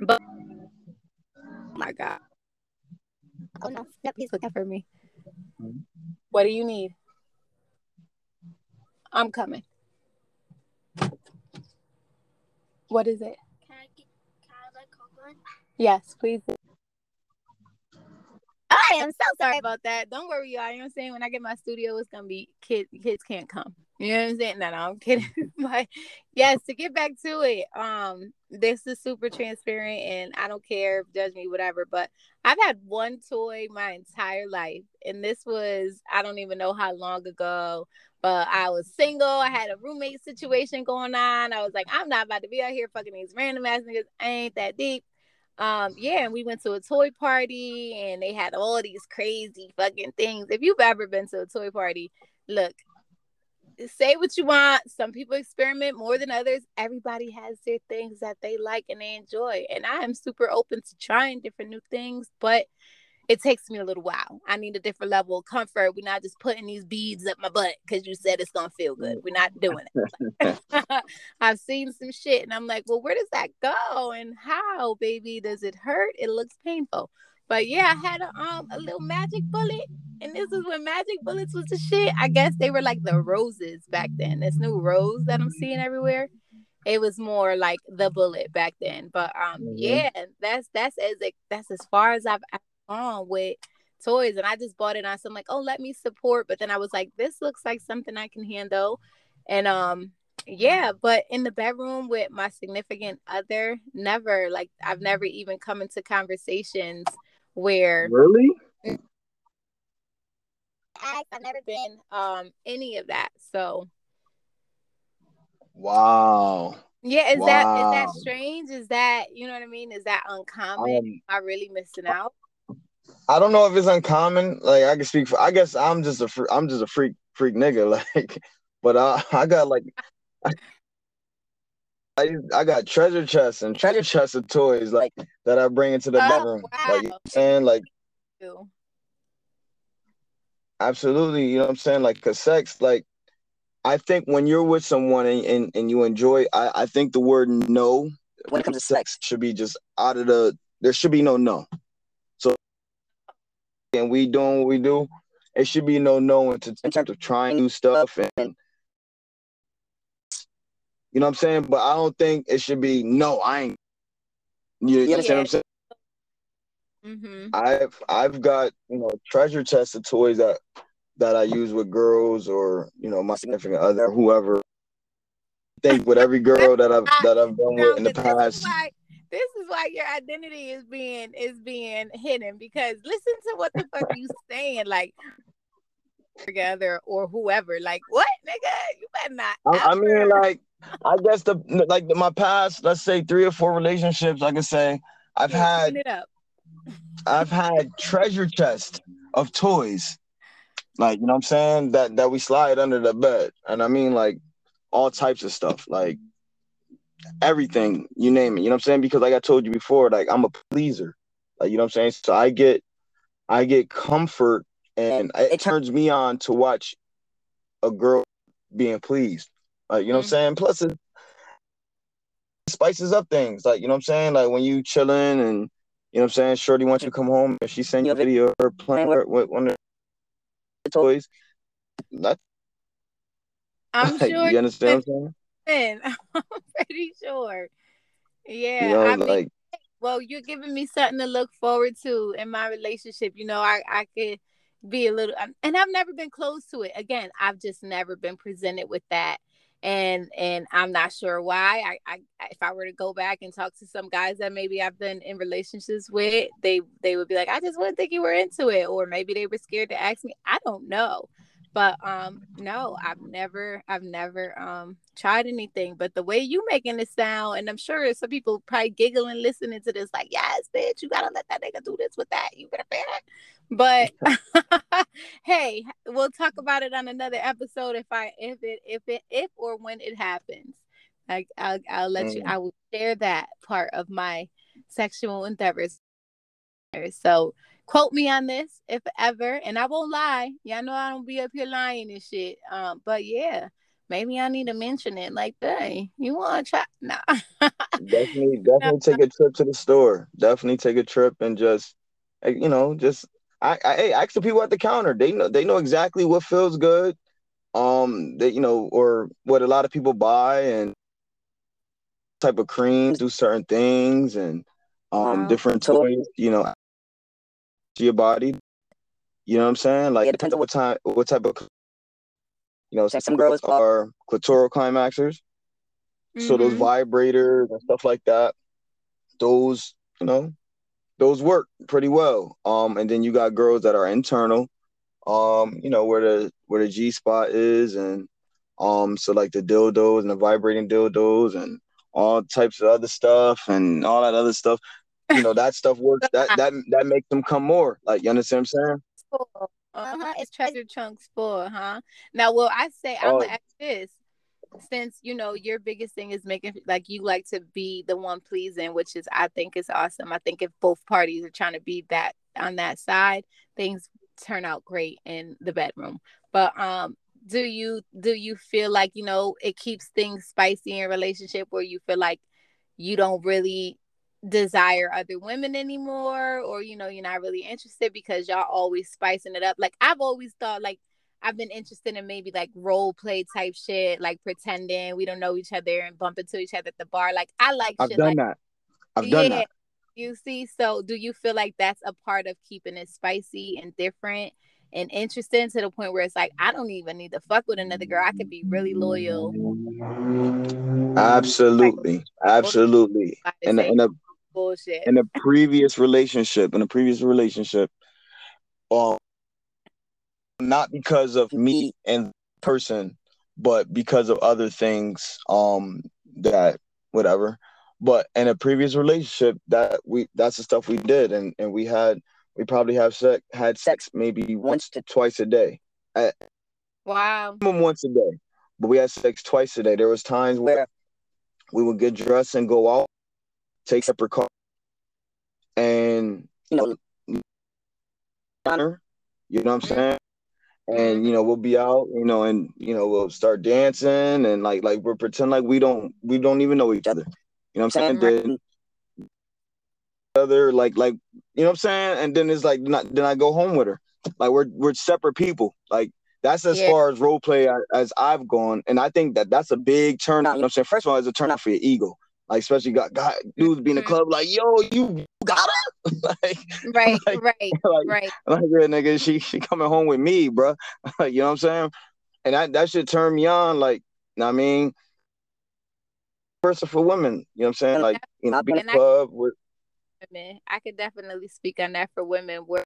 [SPEAKER 1] but oh my God. Oh no, no, please look out for me. What do you need? I'm coming. What is it? Yes, please. I am so sorry about that. Don't worry, y'all. You know what I'm saying? When I get my studio, it's gonna be kids. Kids can't come. You know what I'm saying? No, no, I'm kidding. but yes, to get back to it, um, this is super transparent, and I don't care, judge me, whatever. But I've had one toy my entire life, and this was I don't even know how long ago. But I was single. I had a roommate situation going on. I was like, I'm not about to be out here fucking these random ass niggas. I ain't that deep. Um, yeah, and we went to a toy party and they had all these crazy fucking things. If you've ever been to a toy party, look, say what you want. Some people experiment more than others. Everybody has their things that they like and they enjoy. And I am super open to trying different new things, but it takes me a little while. I need a different level of comfort. We're not just putting these beads up my butt because you said it's gonna feel good. We're not doing it. I've seen some shit and I'm like, well, where does that go and how, baby? Does it hurt? It looks painful. But yeah, I had a um a little magic bullet, and this is when magic bullets was the shit. I guess they were like the roses back then. This new rose that I'm seeing everywhere. It was more like the bullet back then. But um, mm-hmm. yeah, that's that's as that's as far as I've on with toys and I just bought it on so I'm like, oh let me support. But then I was like, this looks like something I can handle. And um yeah, but in the bedroom with my significant other, never like I've never even come into conversations where
[SPEAKER 3] really
[SPEAKER 1] I've never been um any of that. So
[SPEAKER 3] Wow.
[SPEAKER 1] Yeah, is wow. that is that strange? Is that you know what I mean? Is that uncommon? Um, Am I really missing out?
[SPEAKER 3] I don't know if it's uncommon. Like I can speak for. I guess I'm just a. I'm just a freak freak nigga. Like, but I I got like. I, I got treasure chests and treasure chests of toys like that I bring into the oh, bedroom. Wow. Like you know I'm saying, like absolutely, you know what I'm saying? Like cause sex, like I think when you're with someone and, and, and you enjoy, I, I think the word no when it comes to sex should be just out of the there should be no no and we doing what we do, it should be no no in terms of trying new stuff and you know what I'm saying. But I don't think it should be no. I ain't. You, you understand what I'm saying? Mm-hmm. I've I've got you know treasure chests of toys that that I use with girls or you know my significant other, whoever. I think with every girl that I've that I've been with in the past
[SPEAKER 1] this is why your identity is being is being hidden because listen to what the fuck you saying like together or whoever like what nigga? You better not
[SPEAKER 3] I, I, mean like i guess the like the, my past let's say three or four relationships i can say i've yeah, had i've had treasure chest of toys. Like you know what i'm saying? That that we slide under the bed. And i mean like all types of stuff. Like everything, you name it. You know what I'm saying? Because like I told you before, like I'm a pleaser. Like you know what I'm saying? So I get I get comfort and it turns me on to watch a girl being pleased. Like, you know mm-hmm. what I'm mm-hmm. saying? Plus it spices up things. Like, you know what I'm saying? Like when you chilling and you know what I'm saying, Shorty wants you to come home and she send you a video of her playing with, with one of the toys. That's
[SPEAKER 1] I'm like, sure
[SPEAKER 3] you understand I'm
[SPEAKER 1] pretty sure. Yeah, you know, I mean, well, you're giving me something to look forward to in my relationship. You know, I I could be a little um, and I've never been close to it. Again, I've just never been presented with that. And and I'm not sure why. I, I if I were to go back and talk to some guys that maybe I've been in relationships with, they they would be like, I just wouldn't think you were into it, or maybe they were scared to ask me. I don't know. But um no, I've never I've never um tried anything. But the way you making it sound, and I'm sure some people probably giggling listening to this, like, yes, bitch, you gotta let that nigga do this with that. You better pay that. But hey, we'll talk about it on another episode if I if it if it if or when it happens. Like I'll I'll let mm. you I will share that part of my sexual endeavors. So quote me on this if ever, and I won't lie. Y'all know I don't be up here lying and shit. Um, but yeah, maybe I need to mention it. Like, hey, you want to try? Nah.
[SPEAKER 3] definitely, definitely take a trip to the store. Definitely take a trip and just, you know, just I, I hey, ask the people at the counter. They know they know exactly what feels good. Um, that you know, or what a lot of people buy and type of creams do certain things and um wow. different toys. You know, your body. You know what I'm saying? Like it depends on what time, what type of. You know, some girls are clitoral climaxers, mm-hmm. so those mm-hmm. vibrators and stuff like that, those you know, those work pretty well. Um, and then you got girls that are internal, um, you know where the where the G spot is, and um, so like the dildos and the vibrating dildos and all types of other stuff and all that other stuff you know that stuff works. that that that makes them come more. Like you understand what I'm saying?
[SPEAKER 1] Uh-huh. It's treasure chunks full, huh? Now, well, I say I'm oh. gonna ask this. Since you know your biggest thing is making like you like to be the one pleasing, which is I think is awesome. I think if both parties are trying to be that on that side, things turn out great in the bedroom. But um, do you do you feel like you know it keeps things spicy in relationship where you feel like you don't really desire other women anymore or you know you're not really interested because y'all always spicing it up. Like i've always thought like i've been interested in maybe like role play type shit like pretending we don't know each other and bump into each other at the bar. Like i like
[SPEAKER 3] i've
[SPEAKER 1] shit
[SPEAKER 3] done
[SPEAKER 1] like,
[SPEAKER 3] that. I've yeah, done that.
[SPEAKER 1] You see? So do you feel like that's a part of keeping it spicy and different and interesting to the point where it's like I don't even need to fuck with another girl. I could be really loyal.
[SPEAKER 3] Absolutely, absolutely. And in a
[SPEAKER 1] bullshit.
[SPEAKER 3] In a previous relationship, in a previous relationship, um, not because of me and person, but because of other things, um, that whatever. But in a previous relationship, that we that's the stuff we did, and and we had we probably have sex had sex maybe once to twice a day. At,
[SPEAKER 1] wow.
[SPEAKER 3] Once a day, but we had sex twice a day. There was times where we would get dressed and go out take separate car, and you know, honor. You know what I'm saying? And you know we'll be out, you know, and you know we'll start dancing and like like we're pretend like we don't we don't even know each other. You know what I'm saying? Then other like like you know what I'm saying? And then it's like not then I go home with her. Like we're we're separate people. Like that's as yeah. far as role play as I've gone, and I think that that's a big turn. You know what I'm saying? First of all, it's a turn out for your ego. Like especially got got dudes being in the mm-hmm. club like, yo, you got her?
[SPEAKER 1] like, right, like, right, like, right.
[SPEAKER 3] Like, yeah, nigga, she she coming home with me, bro. you know what I'm saying? And that that should turn me on. Like, you know what I mean? Person for women, you know what I'm saying? Like, you know, be in the club with
[SPEAKER 1] women. I could definitely speak on that for women where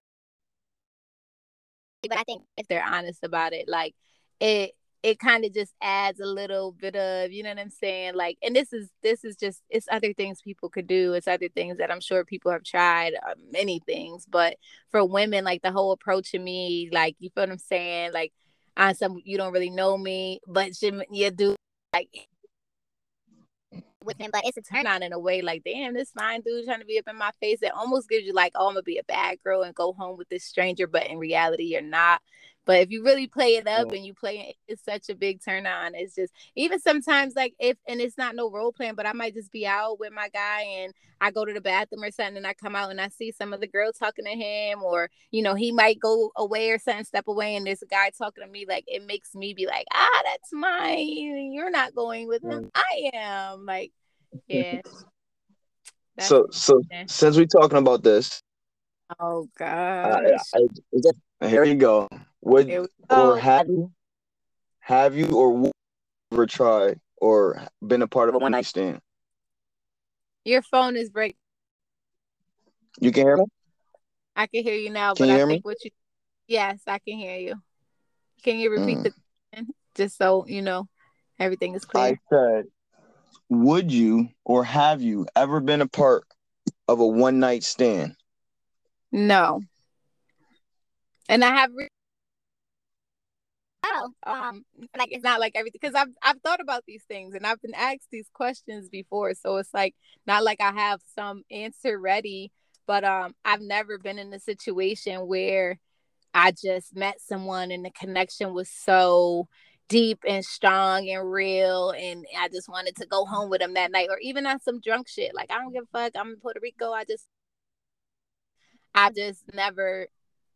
[SPEAKER 1] but I think if they're honest about it, like it it kind of just adds a little bit of you know what i'm saying like and this is this is just it's other things people could do it's other things that i'm sure people have tried uh, many things but for women like the whole approach to me like you feel what i'm saying like on some you don't really know me but you do like with him, but it's a turn on in a way like, damn, this fine dude trying to be up in my face. It almost gives you like, oh, I'm gonna be a bad girl and go home with this stranger, but in reality, you're not. But if you really play it up yeah. and you play it, it's such a big turn on. It's just even sometimes like if and it's not no role playing, but I might just be out with my guy and I go to the bathroom or something and I come out and I see some of the girls talking to him or you know he might go away or something, step away and there's a guy talking to me. Like it makes me be like, ah, that's mine. You're not going with him. I am. Like, yeah.
[SPEAKER 3] so so since we're talking about this,
[SPEAKER 1] Oh gosh.
[SPEAKER 3] here you go. Would or have you have you or ever tried or been a part of a one night stand?
[SPEAKER 1] Your phone is breaking.
[SPEAKER 3] You can hear me?
[SPEAKER 1] I can hear you now,
[SPEAKER 3] can
[SPEAKER 1] but
[SPEAKER 3] you
[SPEAKER 1] I think me? what you Yes, I can hear you. Can you repeat mm. the just so you know everything is clear?
[SPEAKER 3] I said, would you or have you ever been a part of a one night stand?
[SPEAKER 1] No. And I have re- um, like it's not like everything because I've I've thought about these things and I've been asked these questions before, so it's like not like I have some answer ready, but um, I've never been in a situation where I just met someone and the connection was so deep and strong and real and I just wanted to go home with them that night or even on some drunk shit. Like I don't give a fuck. I'm in Puerto Rico. I just I just never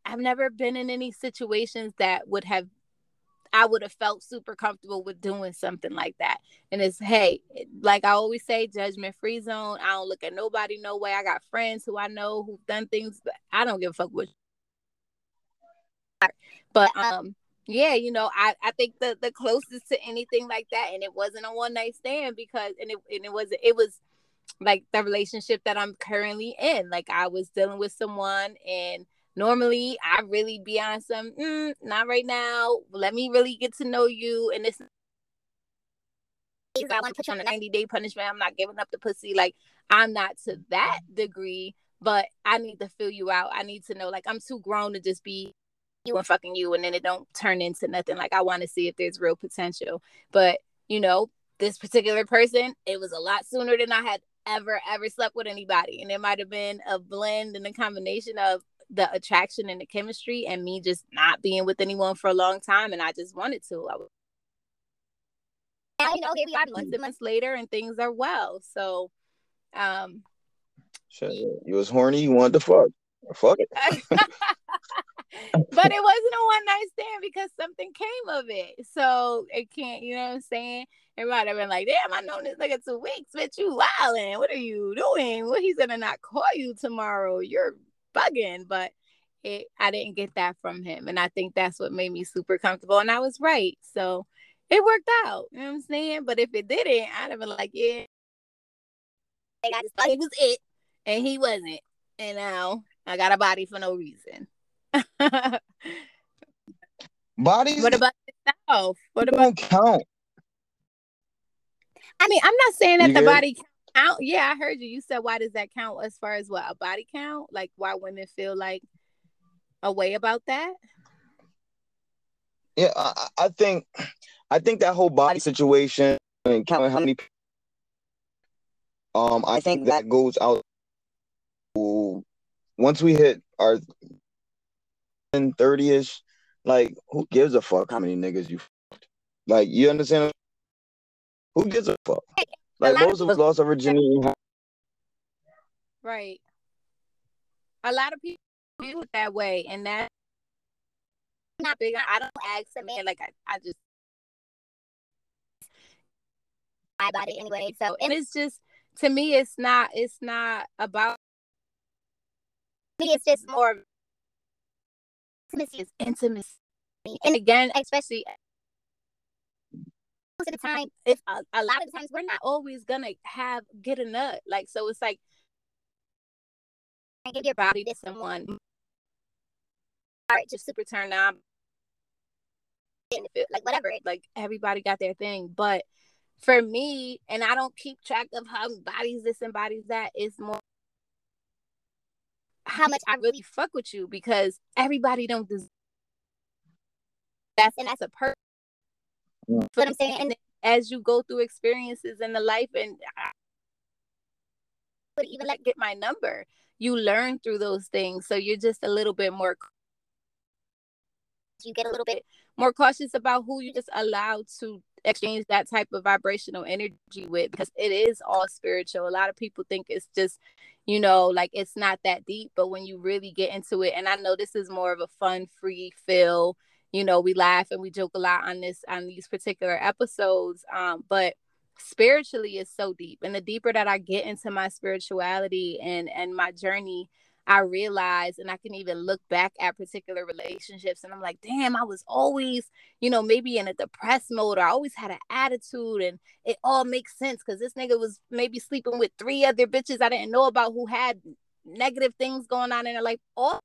[SPEAKER 1] I've never been in any situations that would have I would have felt super comfortable with doing something like that. And it's hey, like I always say, judgment free zone. I don't look at nobody no way. I got friends who I know who've done things, I don't give a fuck what. But um, yeah, you know, I I think the the closest to anything like that, and it wasn't a one night stand because, and it and it was it was like the relationship that I'm currently in. Like I was dealing with someone and normally I really be on some mm, not right now. Let me really get to know you and this I want to put you on a 90 day punishment. I'm not giving up the pussy. Like I'm not to that degree, but I need to fill you out. I need to know like I'm too grown to just be you and fucking you and then it don't turn into nothing. Like I want to see if there's real potential. But you know, this particular person, it was a lot sooner than I had ever ever slept with anybody and it might have been a blend and a combination of the attraction and the chemistry and me just not being with anyone for a long time and I just wanted to. I was and, you know, here we are months and months later and things are well. So um
[SPEAKER 3] Shit, you was horny, you wanted to fuck. Fuck it.
[SPEAKER 1] but it wasn't a one night stand because something came of it. So it can't, you know what I'm saying? It might have been like, damn, I known this nigga two weeks, bitch, you wilding. What are you doing? Well, he's gonna not call you tomorrow. You're bugging. But it I didn't get that from him. And I think that's what made me super comfortable. And I was right. So it worked out. You know what I'm saying? But if it didn't, I'd have been like, yeah. I just thought he was it. And he wasn't. And now I got a body for no reason.
[SPEAKER 3] Bodies.
[SPEAKER 1] What about yourself? What about
[SPEAKER 3] don't count?
[SPEAKER 1] I mean, I'm not saying that the body count. Yeah, I heard you. You said why does that count as far as what a body count? Like why women feel like a way about that?
[SPEAKER 3] Yeah, I, I think I think that whole body situation and counting how many um I think that goes out once we hit our 30 ish, like who gives a fuck how many niggas you fucked? Like you understand? Who gives a fuck? Like most of us lost our virginity.
[SPEAKER 1] Right. A lot of people view it that way, and that not big. I don't ask a man like I, I just about it anyway. So and it's just to me, it's not. It's not about. Me, it's just more intimacy is intimacy. And again, especially most of the time, if a, a, lot of the times we're not always gonna have get a nut. Like so, it's like I give your body to someone. All right, just super turned on. Like whatever, like everybody got their thing, but for me, and I don't keep track of how bodies this and bodies that. It's more how much I really fuck with you because everybody don't deserve that's and that's a person. Yeah. What I'm saying, and as you go through experiences in the life, and would even like get my number, you learn through those things, so you're just a little bit more. You get a little bit more cautious about who you just allow to exchange that type of vibrational energy with because it is all spiritual. A lot of people think it's just, you know, like it's not that deep, but when you really get into it, and I know this is more of a fun, free feel, you know, we laugh and we joke a lot on this on these particular episodes. Um, but spiritually is so deep. And the deeper that I get into my spirituality and and my journey, I realize and I can even look back at particular relationships and I'm like, damn, I was always, you know, maybe in a depressed mode or I always had an attitude and it all makes sense because this nigga was maybe sleeping with three other bitches I didn't know about who had negative things going on in their life. All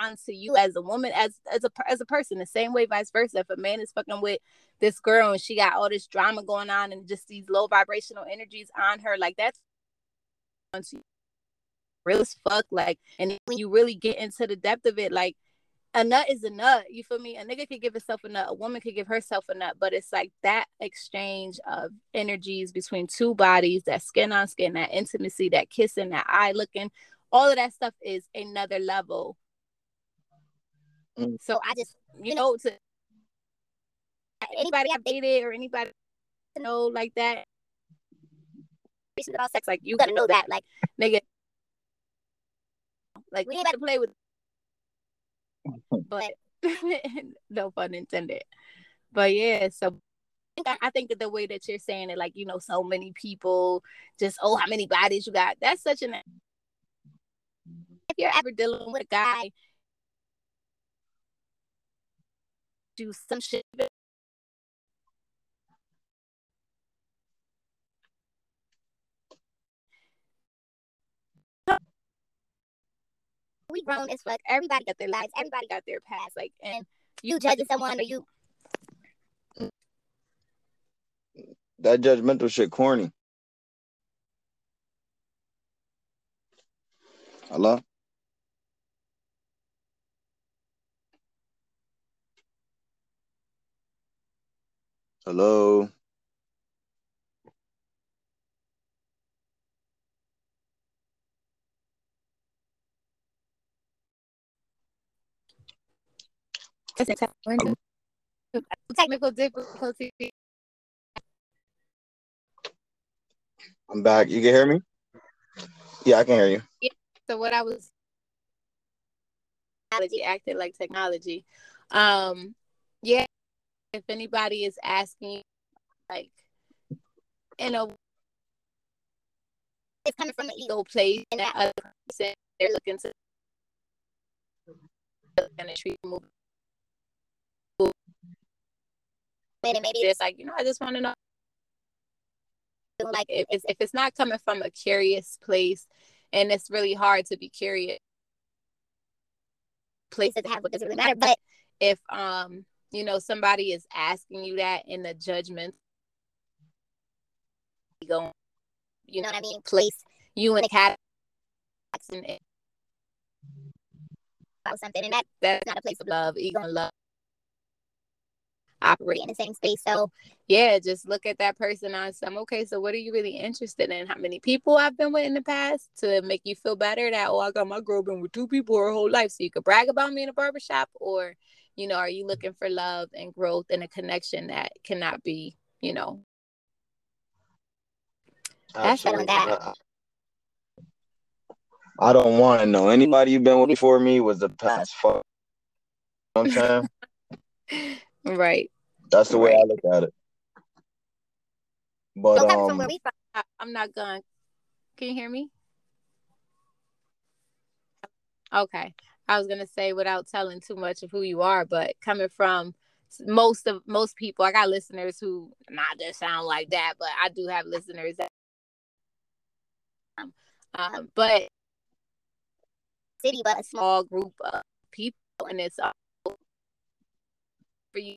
[SPEAKER 1] onto you as a woman, as as a as a person, the same way vice versa. If a man is fucking with this girl and she got all this drama going on and just these low vibrational energies on her, like that's real as fuck. Like, and when you really get into the depth of it, like a nut is a nut. You feel me? A nigga could give himself a nut, a woman could give herself a nut, but it's like that exchange of energies between two bodies, that skin on skin, that intimacy, that kissing, that eye looking, all of that stuff is another level. Mm. So I just, you know, to anybody I've dated or anybody to know like that about sex, like you gotta know that, like nigga, like we ain't about to play with, but no pun intended. But yeah, so I think that the way that you're saying it, like you know, so many people just oh, how many bodies you got? That's such an. If you're ever dealing with a guy, do some shit we grown as fuck. Everybody got their lives. Everybody got their past. Like, and you judging someone or you.
[SPEAKER 3] That judgmental shit corny. Hello? Hello?
[SPEAKER 1] Technical difficulty.
[SPEAKER 3] I'm back. You can hear me? Yeah, I can hear you.
[SPEAKER 1] Yeah. So what I was technology acted like technology. Um yeah, if anybody is asking like you know it's coming from an ego place and that other person they're looking to and treat move and maybe it's like you know I just want to know. Like if it's if it's not coming from a curious place and it's really hard to be curious places have what doesn't really matter. But if um you know somebody is asking you that in the judgment going you know what I mean place you in a cat about something and that that's not a place of love ego and love operate in the same space. So yeah, just look at that person on some okay, so what are you really interested in? How many people I've been with in the past to make you feel better that oh I got my girl been with two people her whole life. So you could brag about me in a barbershop or, you know, are you looking for love and growth and a connection that cannot be, you know. That's on that.
[SPEAKER 3] I don't want to know. Anybody you've been with before me was the past. Fuck. You know what I'm
[SPEAKER 1] saying? Right.
[SPEAKER 3] That's the way I look at it. But um, from where we
[SPEAKER 1] from, I'm not going. Can you hear me? Okay. I was gonna say without telling too much of who you are, but coming from most of most people, I got listeners who not just sound like that, but I do have listeners that um, but city, but a small group of people, and it's uh, for you.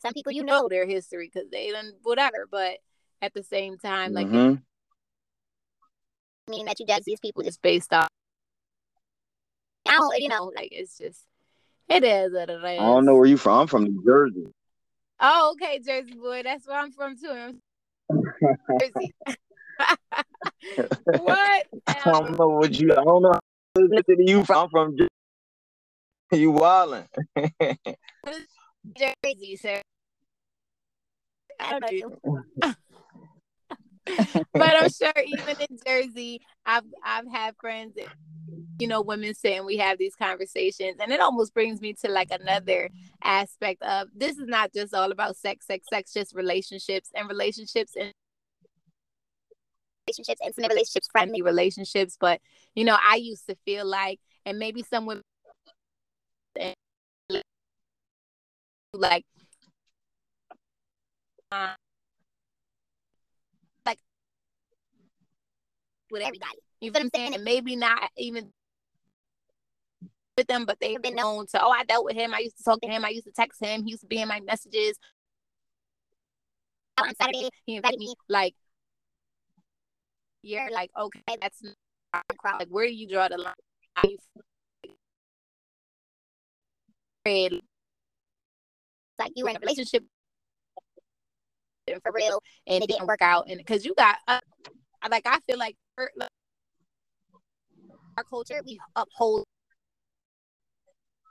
[SPEAKER 1] Some people you know their history because they done whatever, but at the same time, like mm-hmm. mean that you judge these people just based off. I don't, you know, like it's just it is what it is. I
[SPEAKER 3] don't know where you from. I'm from New Jersey.
[SPEAKER 1] Oh, okay, Jersey boy. That's where I'm from too. Jersey. what?
[SPEAKER 3] I don't know what you. I don't know. You from? I'm from Jersey. You wildin'.
[SPEAKER 1] Jersey, sir. I don't know. but I'm sure even in Jersey, I've I've had friends, you know, women saying we have these conversations, and it almost brings me to like another aspect of this is not just all about sex, sex, sex, just relationships and relationships and relationships, intimate relationships, friendly relationships. But you know, I used to feel like, and maybe some women like uh, with everybody. You feel what I'm saying? And maybe not even with them, but they've been known to, oh, I dealt with him. I used to talk to him. I used to text him. He used to be in my messages. On Saturday, he invited me. Like, you're like, okay, that's not crowd. Like, where do you draw the line? like you were in a relationship for real and it didn't work out and because you got uh, like i feel like our culture we uphold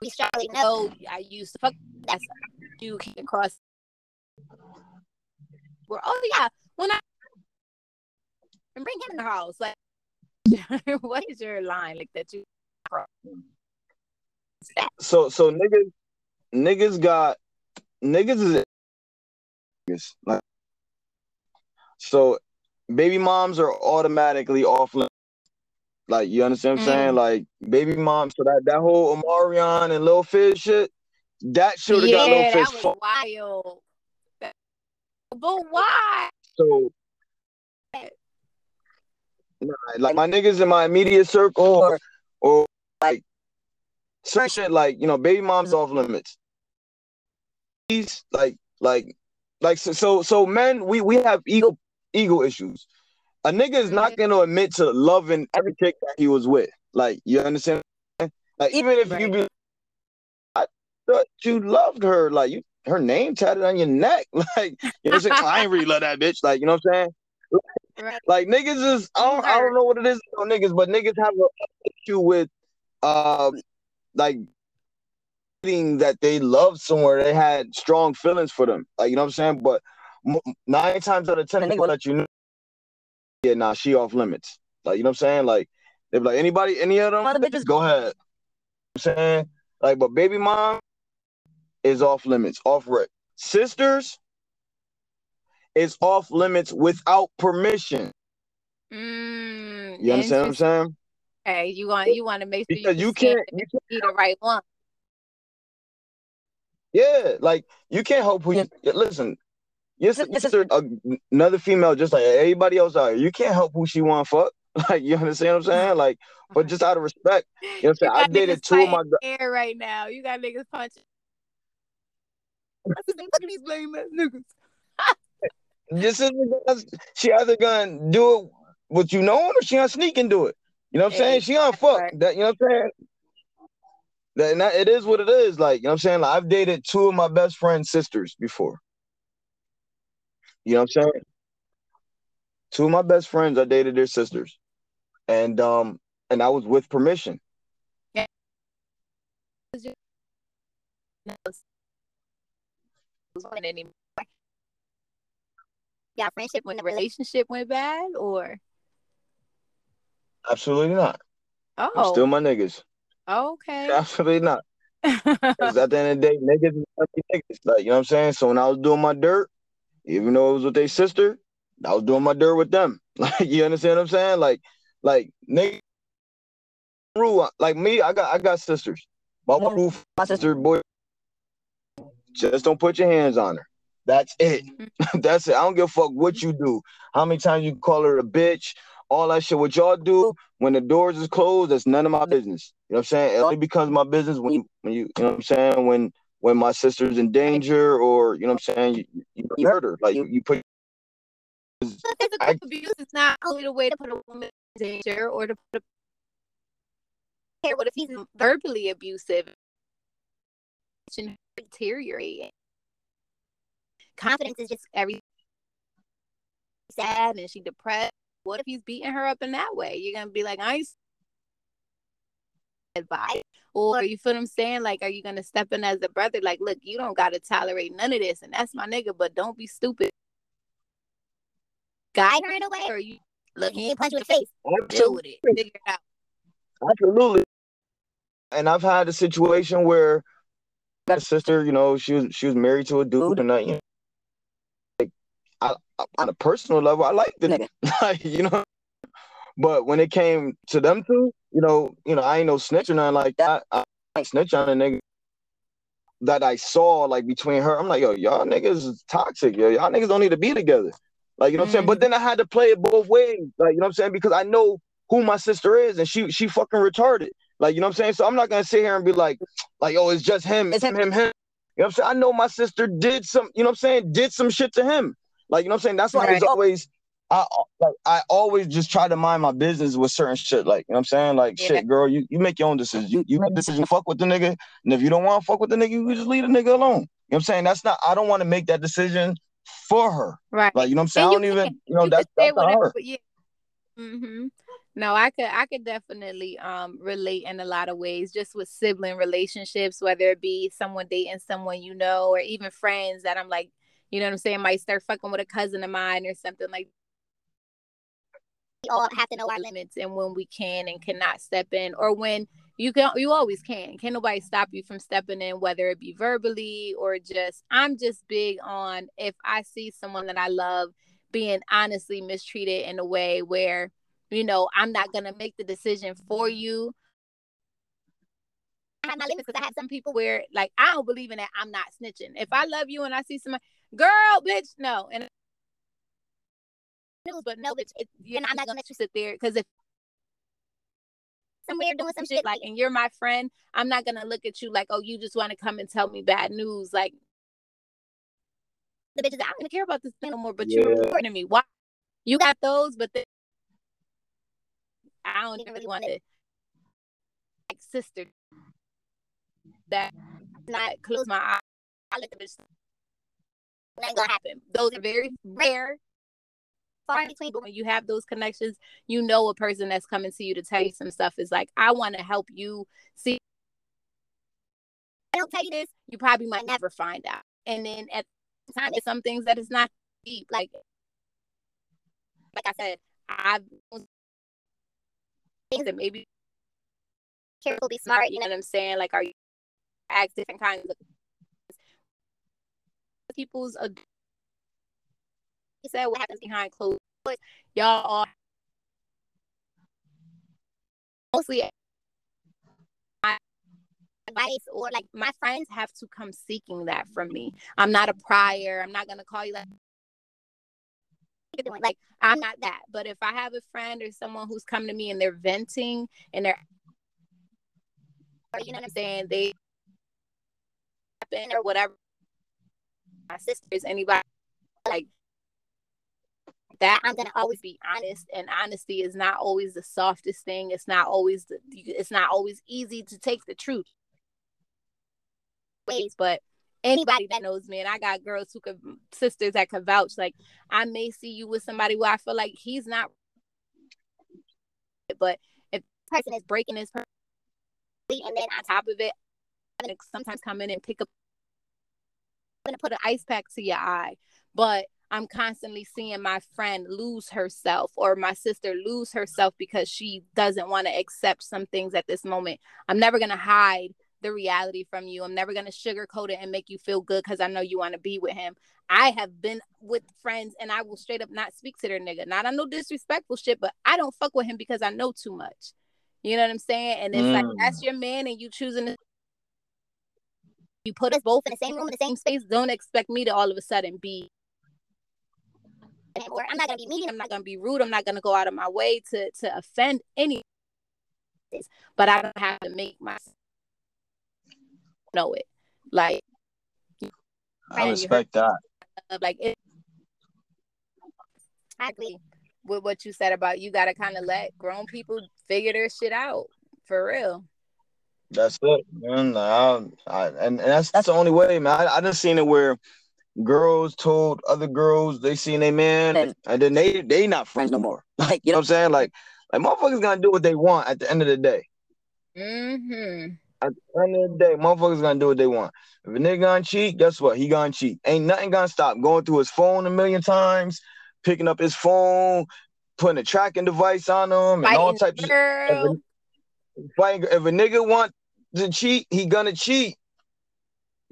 [SPEAKER 1] we strongly know i used to fuck that's you came across. Where oh yeah when i and bring him in the house like what is your line like that you
[SPEAKER 3] so so niggas niggas got niggas is like so baby moms are automatically off limits. Like you understand what I'm mm. saying? Like baby moms, so that that whole Omarion and Lil Fizz shit, that should have yeah, got Lil Fizz.
[SPEAKER 1] That was wild. But why?
[SPEAKER 3] So like my niggas in my immediate circle or or like certain shit like you know baby moms off limits he's like like like so so, so men we we have ego ego issues. A nigga is not gonna admit to loving every chick that he was with. Like you understand? Like even if right. you be I thought you loved her, like you her name tatted on your neck. Like you know what I'm ain't really love that bitch. Like, you know what I'm saying? Right. Like niggas is I don't, I don't know what it is on niggas, but niggas have an issue with um like that they loved somewhere, they had strong feelings for them. Like you know what I'm saying? But nine times out of ten, they will let you know. Yeah, nah, she off limits. Like you know what I'm saying? Like they be like anybody, any of them, bitches, go ahead. You know I'm saying like, but baby mom is off limits, off rip. Sisters is off limits without permission.
[SPEAKER 1] Mm,
[SPEAKER 3] you understand what I'm saying?
[SPEAKER 1] Hey, you want you want to make sure because you, you can't you can't be the right one.
[SPEAKER 3] Yeah, like you can't help who you listen. Your sister, uh, another female, just like everybody else out here. You can't help who she want fuck. Like you understand what I'm saying? Like, but just out of respect, you know what I'm saying. I dated two of my
[SPEAKER 1] air right now. You got niggas punching. Look at these lame ass niggas.
[SPEAKER 3] this is she either gonna do it with you knowing or she gonna sneak and do it. You know what I'm saying? She gonna fuck that. You know what I'm saying? That, that, it is what it is. Like, you know what I'm saying? Like, I've dated two of my best friend's sisters before. You know what I'm saying? Two of my best friends, I dated their sisters. And um, and I was with permission. Yeah.
[SPEAKER 1] Yeah, friendship when the relationship went bad or
[SPEAKER 3] absolutely not.
[SPEAKER 1] Oh,
[SPEAKER 3] I'm still my niggas.
[SPEAKER 1] Okay.
[SPEAKER 3] Absolutely not. Because at the end of the day, niggas niggas. Like, you know what I'm saying? So when I was doing my dirt, even though it was with their sister, I was doing my dirt with them. Like, you understand what I'm saying? Like, like nigga rule like me, I got I got sisters. My rule, my sister, boy, just don't put your hands on her. That's it. Mm-hmm. That's it. I don't give a fuck what you do. How many times you call her a bitch all that shit. What y'all do when the doors is closed, that's none of my business. You know what I'm saying? It only becomes my business when you, when you, you know what I'm saying? When when my sister's in danger, or you know what I'm saying? You, you, you hurt her, like you, you put.
[SPEAKER 1] Physical I, abuse is not only the way to put a woman in danger or to put a. care What if he's verbally abusive? and Deteriorating. Confidence is just every sad and she depressed what if he's beating her up in that way? You're gonna be like, I advice. Or you feel what I'm saying? Like, are you gonna step in as a brother? Like, look, you don't gotta tolerate none of this, and that's my nigga, but don't be stupid. Guide her in a way, or you look, he ain't punch you in the face. Absolutely. Deal with it. Figure it out.
[SPEAKER 3] Absolutely. And I've had a situation where that sister, you know, she was she was married to a dude, and I, you know, I, on a personal level, I like the nigga. like, you know, But when it came to them two, you know, you know, I ain't no snitch or nothing like that. I ain't snitch on a nigga that I saw like between her. I'm like, yo, y'all niggas is toxic, yo. Y'all niggas don't need to be together. Like, you know what mm-hmm. I'm saying? But mm. then I had to play it both ways. Like, you know what I'm saying? Because I know who my sister is and she she fucking retarded. Like, you know what I'm saying? So I'm not gonna sit here and be like, like, oh, it's just him, it's him, him, him. You know what I'm saying? I know my sister did some, you know what I'm saying, did some shit to him. Like, you know what I'm saying? That's why right. it's always I like I always just try to mind my business with certain shit. Like, you know what I'm saying? Like, yeah. shit, girl, you, you make your own decision. You, you make decision, fuck with the nigga. And if you don't want to fuck with the nigga, you just leave the nigga alone. You know what I'm saying? That's not I don't want to make that decision for her.
[SPEAKER 1] Right.
[SPEAKER 3] Like, you know what I'm saying? I don't even, you know, you that's, that's her.
[SPEAKER 1] Yeah. Mm-hmm. No, I could I could definitely um relate in a lot of ways, just with sibling relationships, whether it be someone dating someone you know, or even friends that I'm like, you know what I'm saying, might start fucking with a cousin of mine or something like we all have to know our limits and when we can and cannot step in or when you can you always can can nobody stop you from stepping in whether it be verbally or just i'm just big on if i see someone that i love being honestly mistreated in a way where you know i'm not going to make the decision for you I have my limits because I have some people where like I don't believe in that. I'm not snitching. If I love you and I see somebody, girl, bitch, no. And news, but no, bitch, it, you know, I'm not gonna let you sit there because if somewhere doing some shit like, and you're my friend, I'm not gonna look at you like, oh, you just want to come and tell me bad news. Like the bitches, I don't care about this thing no more. But yeah. you're reporting to me. Why? You got those, but then I don't even really want to like sister that not close my eyes. I look at this. It ain't gonna happen. Those are very rare far between. But when you have those connections, you know a person that's coming to you to tell you some stuff is like, I want to help you see. I don't tell you this, you probably might never find out. And then at the time, it's some things that is not deep. Like, like I said, I've things that maybe careful, be smart. You know what I'm saying? Like, are you ask different kinds of people's said what happens behind closed doors. Y'all are mostly advice or like my friends have to come seeking that from me. I'm not a prior. I'm not gonna call you like like I'm not that. But if I have a friend or someone who's come to me and they're venting and they're you know what I'm saying, they happen or whatever my sisters, anybody like that I'm gonna always be honest, and honesty is not always the softest thing. It's not always the, it's not always easy to take the truth. Ways, but anybody that knows me, and I got girls who could sisters that could vouch. Like I may see you with somebody where I feel like he's not, but if person is breaking his person, and then on top of it, I'm sometimes come in and pick up, I'm gonna put an ice pack to your eye, but I'm constantly seeing my friend lose herself or my sister lose herself because she doesn't want to accept some things at this moment. I'm never going to hide the reality from you. I'm never going to sugarcoat it and make you feel good because I know you want to be with him. I have been with friends and I will straight up not speak to their nigga. Not on no disrespectful shit, but I don't fuck with him because I know too much. You know what I'm saying? And it's mm. like that's your man and you choosing to you put us both in the same room in the same space. Don't expect me to all of a sudden be or I'm not gonna be mean, I'm not gonna be rude, I'm not gonna go out of my way to to offend any but I don't have to make myself know it. Like
[SPEAKER 3] I respect that.
[SPEAKER 1] Like it I agree with what you said about you gotta kind of let grown people figure their shit out for real.
[SPEAKER 3] That's it, man. I, I, and, and that's that's the only way, man. I, I just seen it where girls told other girls they seen a man and, then they they not friends no more. Like, you know what I'm saying? Like, like motherfuckers gonna do what they want at the end of the day.
[SPEAKER 1] Mm-hmm.
[SPEAKER 3] At the end of the day, motherfuckers gonna do what they want. If a nigga gonna cheat, guess what? He gonna cheat. Ain't nothing gonna stop going through his phone a million times, picking up his phone, putting a tracking device on him, and all types of if a, if a nigga want to cheat, he gonna cheat.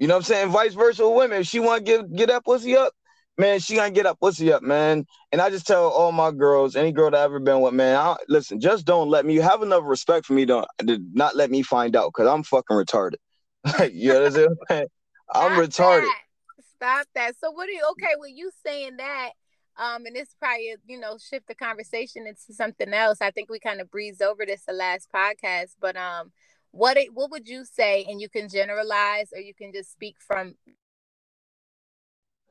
[SPEAKER 3] You know what I'm saying? Vice versa with women. If she want to give get that pussy up, man, she gonna get up, pussy up, man. And I just tell all my girls, any girl that I ever been with, man, I, listen, just don't let me You have enough respect for me to, to not let me find out because I'm fucking retarded. you know what I'm saying? I'm retarded.
[SPEAKER 1] That. Stop that. So what do you okay with you saying that? Um, and this probably you know shift the conversation into something else. I think we kind of breezed over this the last podcast, but um, what it what would you say? And you can generalize or you can just speak from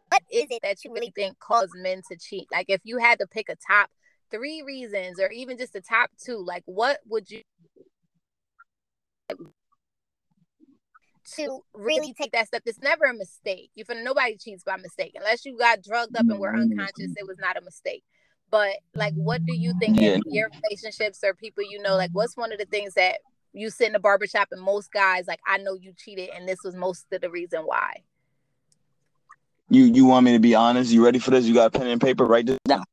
[SPEAKER 1] what is it that you really think causes men to cheat? Like if you had to pick a top three reasons or even just the top two, like what would you to really take that step? It's never a mistake. You feel nobody cheats by mistake. Unless you got drugged up and were mm-hmm. unconscious, it was not a mistake. But like what do you think yeah. in your relationships or people you know, like what's one of the things that you sit in the barbershop and most guys like I know you cheated and this was most of the reason why?
[SPEAKER 3] You you want me to be honest? You ready for this? You got a pen and paper? Write this down.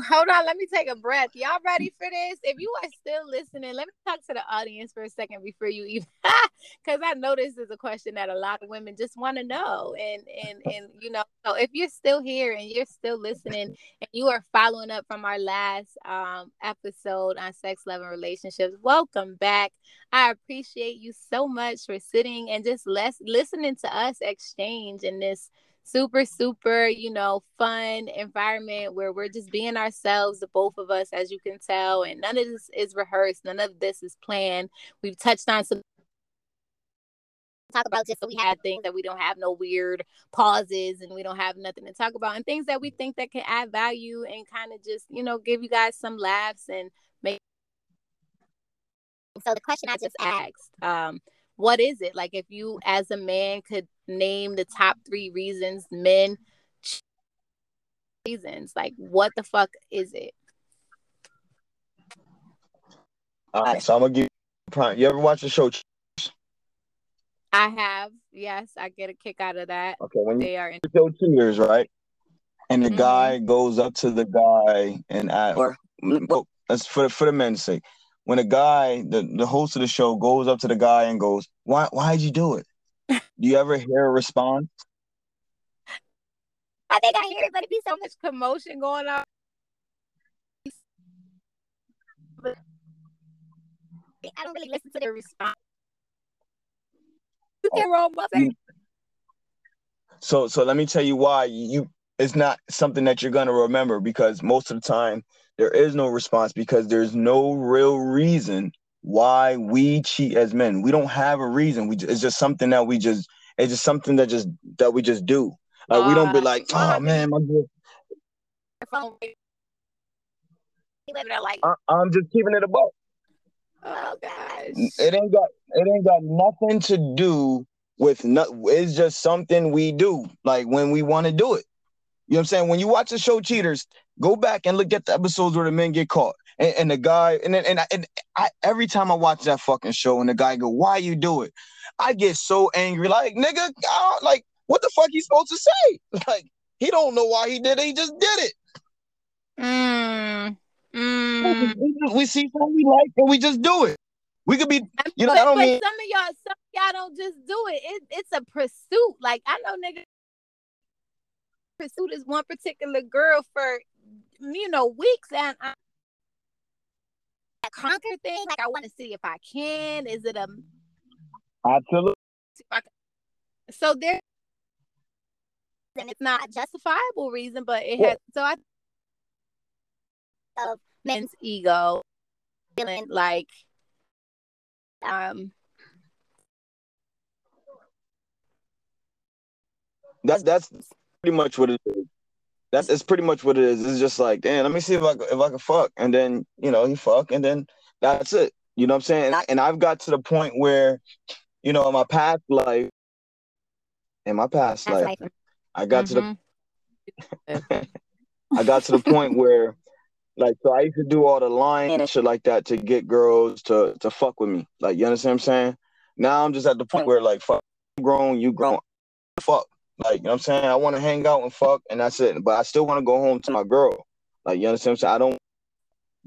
[SPEAKER 1] Hold on, let me take a breath. Y'all ready for this? If you are still listening, let me talk to the audience for a second before you even because I know this is a question that a lot of women just want to know. And and and you know, so if you're still here and you're still listening and you are following up from our last um episode on sex, love, and relationships, welcome back. I appreciate you so much for sitting and just less listening to us exchange in this super super you know fun environment where we're just being ourselves the both of us as you can tell and none of this is rehearsed none of this is planned. We've touched on some talk about just so we have things that we don't have no weird pauses and we don't have nothing to talk about and things that we think that can add value and kind of just you know give you guys some laughs and make so the question i just asked um what is it? Like if you as a man could name the top three reasons men reasons. Like what the fuck is it?
[SPEAKER 3] All right so i'm gonna give you you ever watch the show
[SPEAKER 1] i have yes i get a kick out of that.
[SPEAKER 3] Okay when they you are in show cheaters right? And the mm-hmm. guy goes up to the guy and I, or well, that's for for the men's sake. When a guy, the, the host of the show, goes up to the guy and goes, "Why why'd you do it?" Do you ever hear a response?
[SPEAKER 1] I think I hear it, but it'd be so much commotion going on. I don't really listen to the response. You
[SPEAKER 3] can roll So so let me tell you why you it's not something that you're gonna remember because most of the time there is no response because there's no real reason why we cheat as men. We don't have a reason. We it's just something that we just it's just something that just that we just do. Like uh, we don't be like, oh man, my I, I'm just keeping it above.
[SPEAKER 1] Oh gosh.
[SPEAKER 3] It ain't got it ain't got nothing to do with not it's just something we do like when we want to do it. You know what I'm saying? When you watch the show Cheaters, go back and look at the episodes where the men get caught. And, and the guy, and then and, I, and I every time I watch that fucking show and the guy go, Why you do it? I get so angry. Like, nigga, like, what the fuck he supposed to say? Like, he don't know why he did it, he just did it.
[SPEAKER 1] Mm. Mm.
[SPEAKER 3] We, see something we like and we just do it. We could be, you know, but, I don't mean
[SPEAKER 1] some of y'all, some of y'all don't just do it. it. It's a pursuit. Like I know nigga, pursue this one particular girl for you know weeks and I conquer thing? Like I want to see if I can. Is it a
[SPEAKER 3] absolutely
[SPEAKER 1] so there and it's not a justifiable reason but it has so I of men's ego. Feeling like um
[SPEAKER 3] that's that's pretty much what it is. That's it's pretty much what it is. It's just like, damn, let me see if I if I can fuck, and then you know he fuck, and then that's it. You know what I'm saying? And, I, and I've got to the point where, you know, in my past life, in my past life, life, I got mm-hmm. to the, mm-hmm. I got to the point where, like, so I used to do all the lying and shit like that to get girls to to fuck with me. Like, you understand what I'm saying? Now I'm just at the point where, like, fuck, grown, you grown, fuck. Like, you know what I'm saying? I want to hang out and fuck, and that's it. But I still want to go home to my girl. Like, you understand what I'm saying? I don't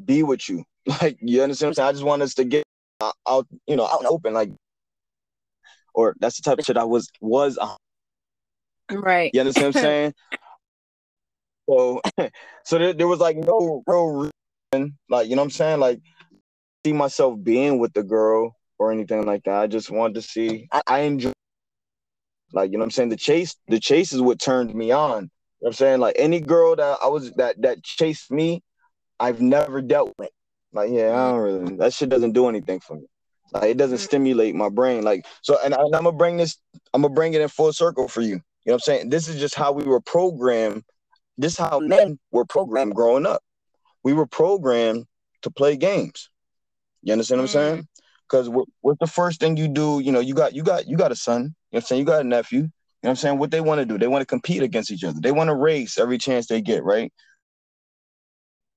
[SPEAKER 3] be with you. Like, you understand what I'm saying? I just want us to get out, you know, out and open. Like, or that's the type of shit I was was On.
[SPEAKER 1] Right.
[SPEAKER 3] You understand what I'm saying? So, so there, there was like no real reason, like you know what I'm saying, like see myself being with the girl or anything like that. I just wanted to see. I, I enjoy, like you know what I'm saying. The chase, the chase is what turned me on. You know what I'm saying, like any girl that I was that that chased me, I've never dealt with. Like yeah, I don't really. That shit doesn't do anything for me. Like it doesn't mm. stimulate my brain. Like so, and, I, and I'm gonna bring this. I'm gonna bring it in full circle for you. You know what I'm saying? This is just how we were programmed. This is how men were programmed growing up. We were programmed to play games. You understand what I'm mm. saying? Because what, what's the first thing you do? You know, you got you got you got a son. You know what I'm saying? You got a nephew. You know what I'm saying? What they want to do? They want to compete against each other. They want to race every chance they get, right?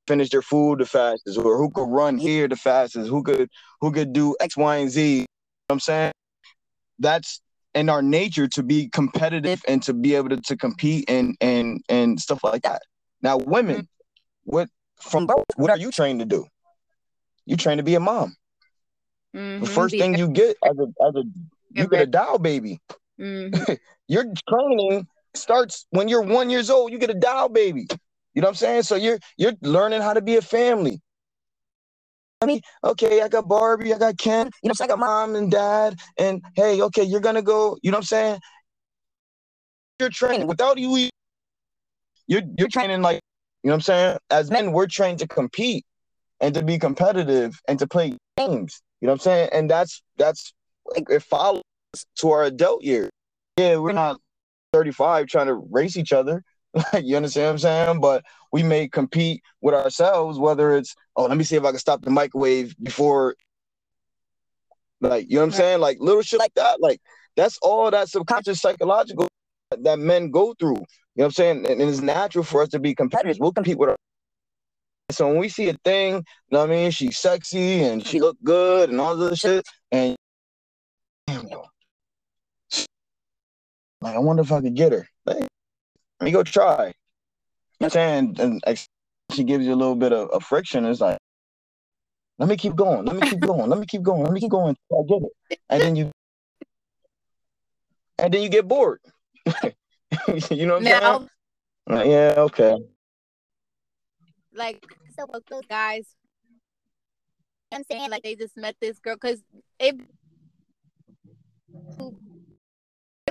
[SPEAKER 3] Finish their food the fastest, or who could run here the fastest, who could who could do X, Y, and Z. You know what I'm saying? That's in our nature to be competitive and to be able to, to compete and and and stuff like that. Now, women, what from what are you trained to do? You trained to be a mom. Mm-hmm. The first thing you get as a as a you get a doll baby. Mm-hmm. your training starts when you're one years old. You get a doll baby. You know what I'm saying? So you're you're learning how to be a family. I mean, okay, I got Barbie, I got Ken, you know, I got mom and dad, and hey, okay, you're gonna go, you know what I'm saying? You're training without you, you're you're training like, you know what I'm saying? As men, we're trained to compete and to be competitive and to play games. You know what I'm saying? And that's that's like it follows to our adult years. Yeah, we're not 35 trying to race each other. Like you understand what I'm saying? But we may compete with ourselves, whether it's, oh, let me see if I can stop the microwave before like you know what I'm saying? Like little shit like that. Like that's all that subconscious psychological that men go through. You know what I'm saying? And, it's natural for us to be competitors. We'll compete with our so when we see a thing, you know what I mean, she's sexy and she look good and all this shit, and like I wonder if I could get her. Like, let me go try. You know what I'm saying? And she gives you a little bit of, of friction. It's like, let me keep going. Let me keep going. Let me keep going. Let me keep going I get it. And then you, and then you get bored. you know what I'm now, saying? Like, yeah. Okay.
[SPEAKER 1] Like so, those guys. I'm saying like they just met this girl because it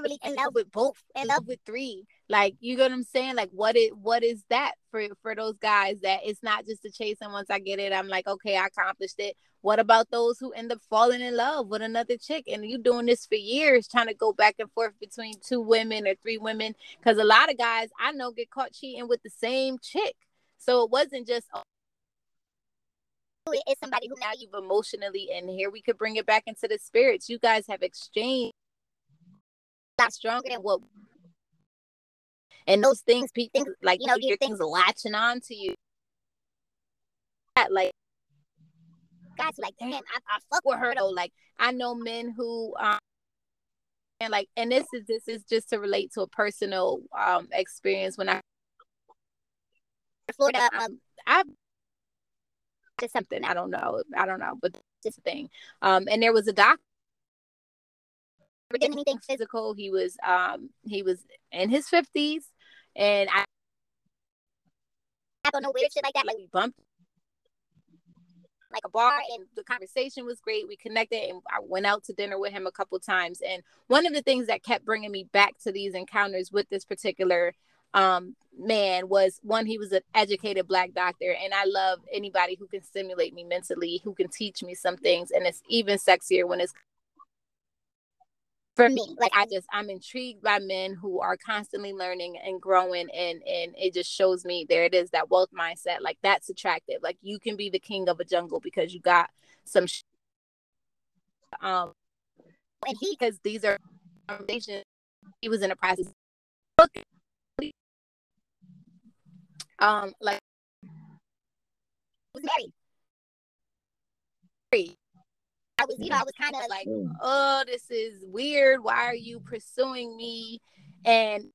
[SPEAKER 1] really in love with both, in love with three. Like you get what I'm saying? Like what is what is that for for those guys that it's not just a chase and once I get it, I'm like, okay, I accomplished it. What about those who end up falling in love with another chick and you doing this for years, trying to go back and forth between two women or three women? Because a lot of guys I know get caught cheating with the same chick. So it wasn't just oh, it's somebody who now you've emotionally and here we could bring it back into the spirits. You guys have exchanged a stronger than what and those things, things like you know, your things latching on to you. that Like guys, like damn, I, I fuck with her though. Like I know men who um and like and this is this is just to relate to a personal um experience when I Florida um I just something I don't know I don't know but just a thing um and there was a doctor did anything physical he was um he was in his 50s and I, I don't know weird shit like that. Like we bumped like a bar and the conversation was great. We connected and I went out to dinner with him a couple times. And one of the things that kept bringing me back to these encounters with this particular um, man was one, he was an educated black doctor. And I love anybody who can stimulate me mentally, who can teach me some things. And it's even sexier when it's for me like i just i'm intrigued by men who are constantly learning and growing and and it just shows me there it is that wealth mindset like that's attractive like you can be the king of a jungle because you got some sh- um and he because these are he was in a process um like was married I was, you know, I was kind of like, mm. oh, this is weird. Why are you pursuing me? And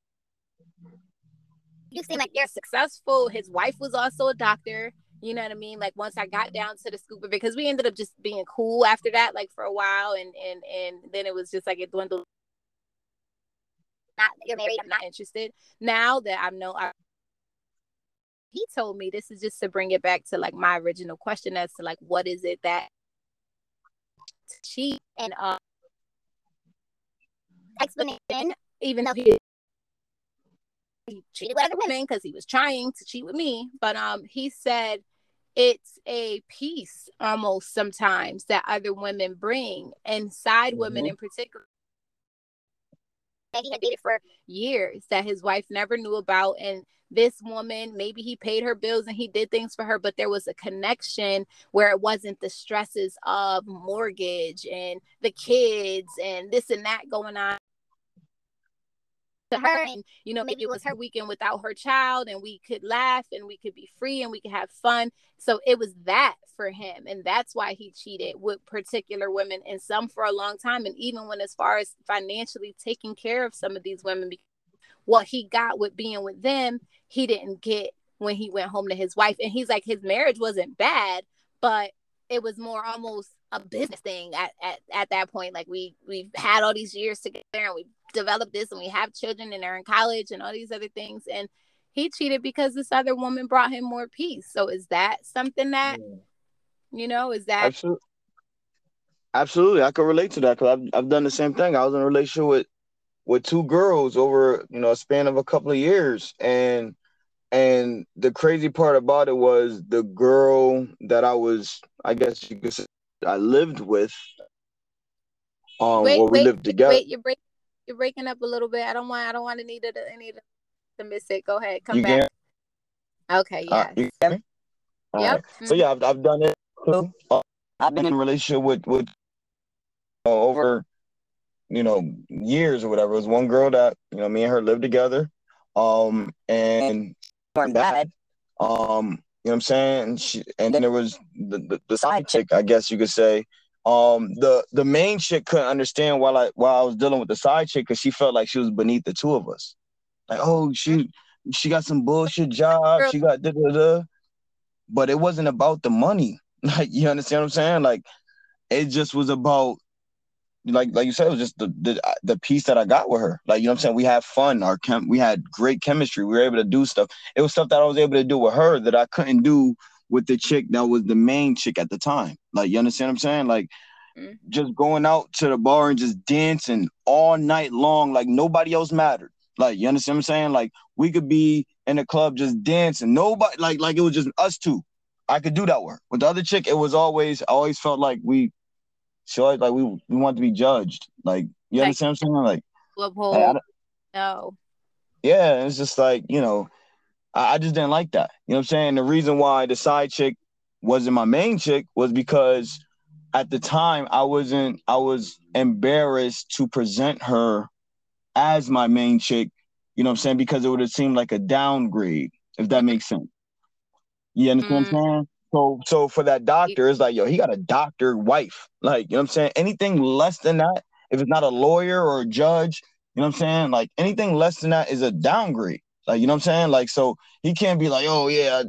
[SPEAKER 1] you seem like you're successful. His wife was also a doctor. You know what I mean? Like once I got down to the scuba, because we ended up just being cool after that, like for a while, and and and then it was just like it dwindled. Not you're married. I'm not interested. Now that I'm know I he told me this is just to bring it back to like my original question as to like what is it that she and uh explanation even though he he cheated with other women because he was trying to cheat with me but um he said it's a peace almost sometimes that other women bring inside mm-hmm. women in particular that he had dated for years that his wife never knew about and this woman maybe he paid her bills and he did things for her but there was a connection where it wasn't the stresses of mortgage and the kids and this and that going on. To her and you know maybe it was her weekend without her child and we could laugh and we could be free and we could have fun. So it was that for him and that's why he cheated with particular women and some for a long time. And even when as far as financially taking care of some of these women what he got with being with them he didn't get when he went home to his wife. And he's like his marriage wasn't bad but it was more almost a business thing at, at, at that point. Like we we've had all these years together and we've developed this and we have children and they're in college and all these other things. And he cheated because this other woman brought him more peace. So is that something that you know is that
[SPEAKER 3] absolutely absolutely. I could relate to that because I've, I've done the same thing. I was in a relationship with with two girls over you know a span of a couple of years and and the crazy part about it was the girl that i was i guess you could say i lived with um wait, where we wait, lived together
[SPEAKER 1] wait you're breaking you're breaking up a little bit. I don't want I don't want to need to any to, to miss it. Go ahead, come you back. Can? Okay, yeah. Uh, yep.
[SPEAKER 3] Right. Mm-hmm. So yeah, I've, I've done it. Uh, I've been in a relationship with with uh, over you know years or whatever. It was one girl that you know me and her lived together, um, and weren't bad. Um, you know what I'm saying? And, she, and then there was the, the, the side chick, I guess you could say, um the the main chick couldn't understand while I while I was dealing with the side chick because she felt like she was beneath the two of us. Like, oh, she she got some bullshit job, she got da da da. But it wasn't about the money. Like, you understand what I'm saying? Like, it just was about like like you said, it was just the the the peace that I got with her. Like, you know what I'm saying? We had fun, our chem we had great chemistry, we were able to do stuff. It was stuff that I was able to do with her that I couldn't do with the chick that was the main chick at the time. Like, you understand what I'm saying? Like, mm-hmm. just going out to the bar and just dancing all night long, like nobody else mattered. Like, you understand what I'm saying? Like, we could be in the club just dancing. Nobody, like, like it was just us two. I could do that work. With the other chick, it was always, I always felt like we, she always like we we want to be judged. Like, you like, understand what I'm saying? Like,
[SPEAKER 1] like no.
[SPEAKER 3] Yeah, it's just like you know, I, I just didn't like that. You know what I'm saying? The reason why the side chick wasn't my main chick was because at the time I wasn't I was embarrassed to present her as my main chick, you know what I'm saying? Because it would have seemed like a downgrade, if that makes sense. You understand mm. what I'm mm. saying? So so for that doctor, it's like, yo, he got a doctor wife. Like, you know what I'm saying? Anything less than that, if it's not a lawyer or a judge, you know what I'm saying? Like anything less than that is a downgrade. Like, you know what I'm saying? Like, so he can't be like, oh yeah,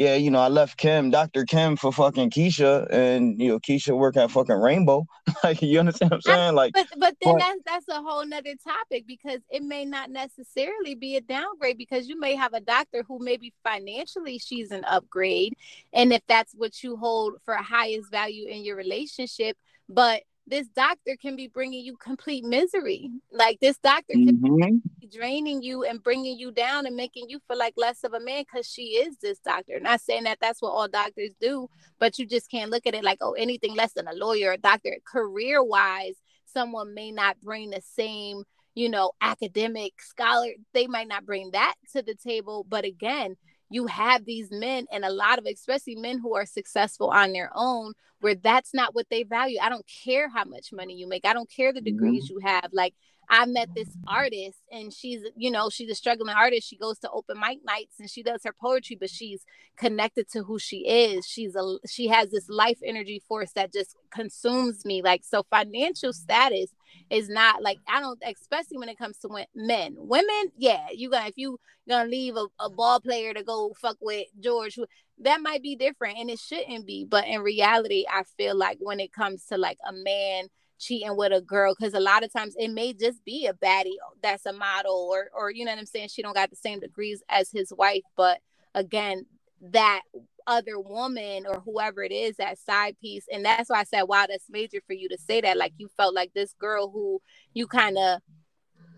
[SPEAKER 3] yeah, you know, I left Kim, Dr. Kim for fucking Keisha, and you know, Keisha work at fucking Rainbow. like, you understand what I'm saying? Like,
[SPEAKER 1] but but then but, that's that's a whole nother topic because it may not necessarily be a downgrade because you may have a doctor who maybe financially she's an upgrade, and if that's what you hold for highest value in your relationship, but this doctor can be bringing you complete misery. Like this doctor can mm-hmm. be draining you and bringing you down and making you feel like less of a man because she is this doctor. Not saying that that's what all doctors do, but you just can't look at it like, oh, anything less than a lawyer, a doctor. Career wise, someone may not bring the same, you know, academic scholar. They might not bring that to the table. But again, you have these men and a lot of especially men who are successful on their own where that's not what they value i don't care how much money you make i don't care the degrees mm-hmm. you have like I met this artist and she's, you know, she's a struggling artist. She goes to open mic nights and she does her poetry, but she's connected to who she is. She's a she has this life energy force that just consumes me. Like so financial status is not like I don't especially when it comes to men. Women, yeah, you got if you gonna leave a, a ball player to go fuck with George, that might be different and it shouldn't be. But in reality, I feel like when it comes to like a man cheating with a girl because a lot of times it may just be a baddie that's a model or or you know what I'm saying she don't got the same degrees as his wife but again that other woman or whoever it is that side piece. And that's why i said wow that's major for you to say that. Like you felt like this girl who you kind of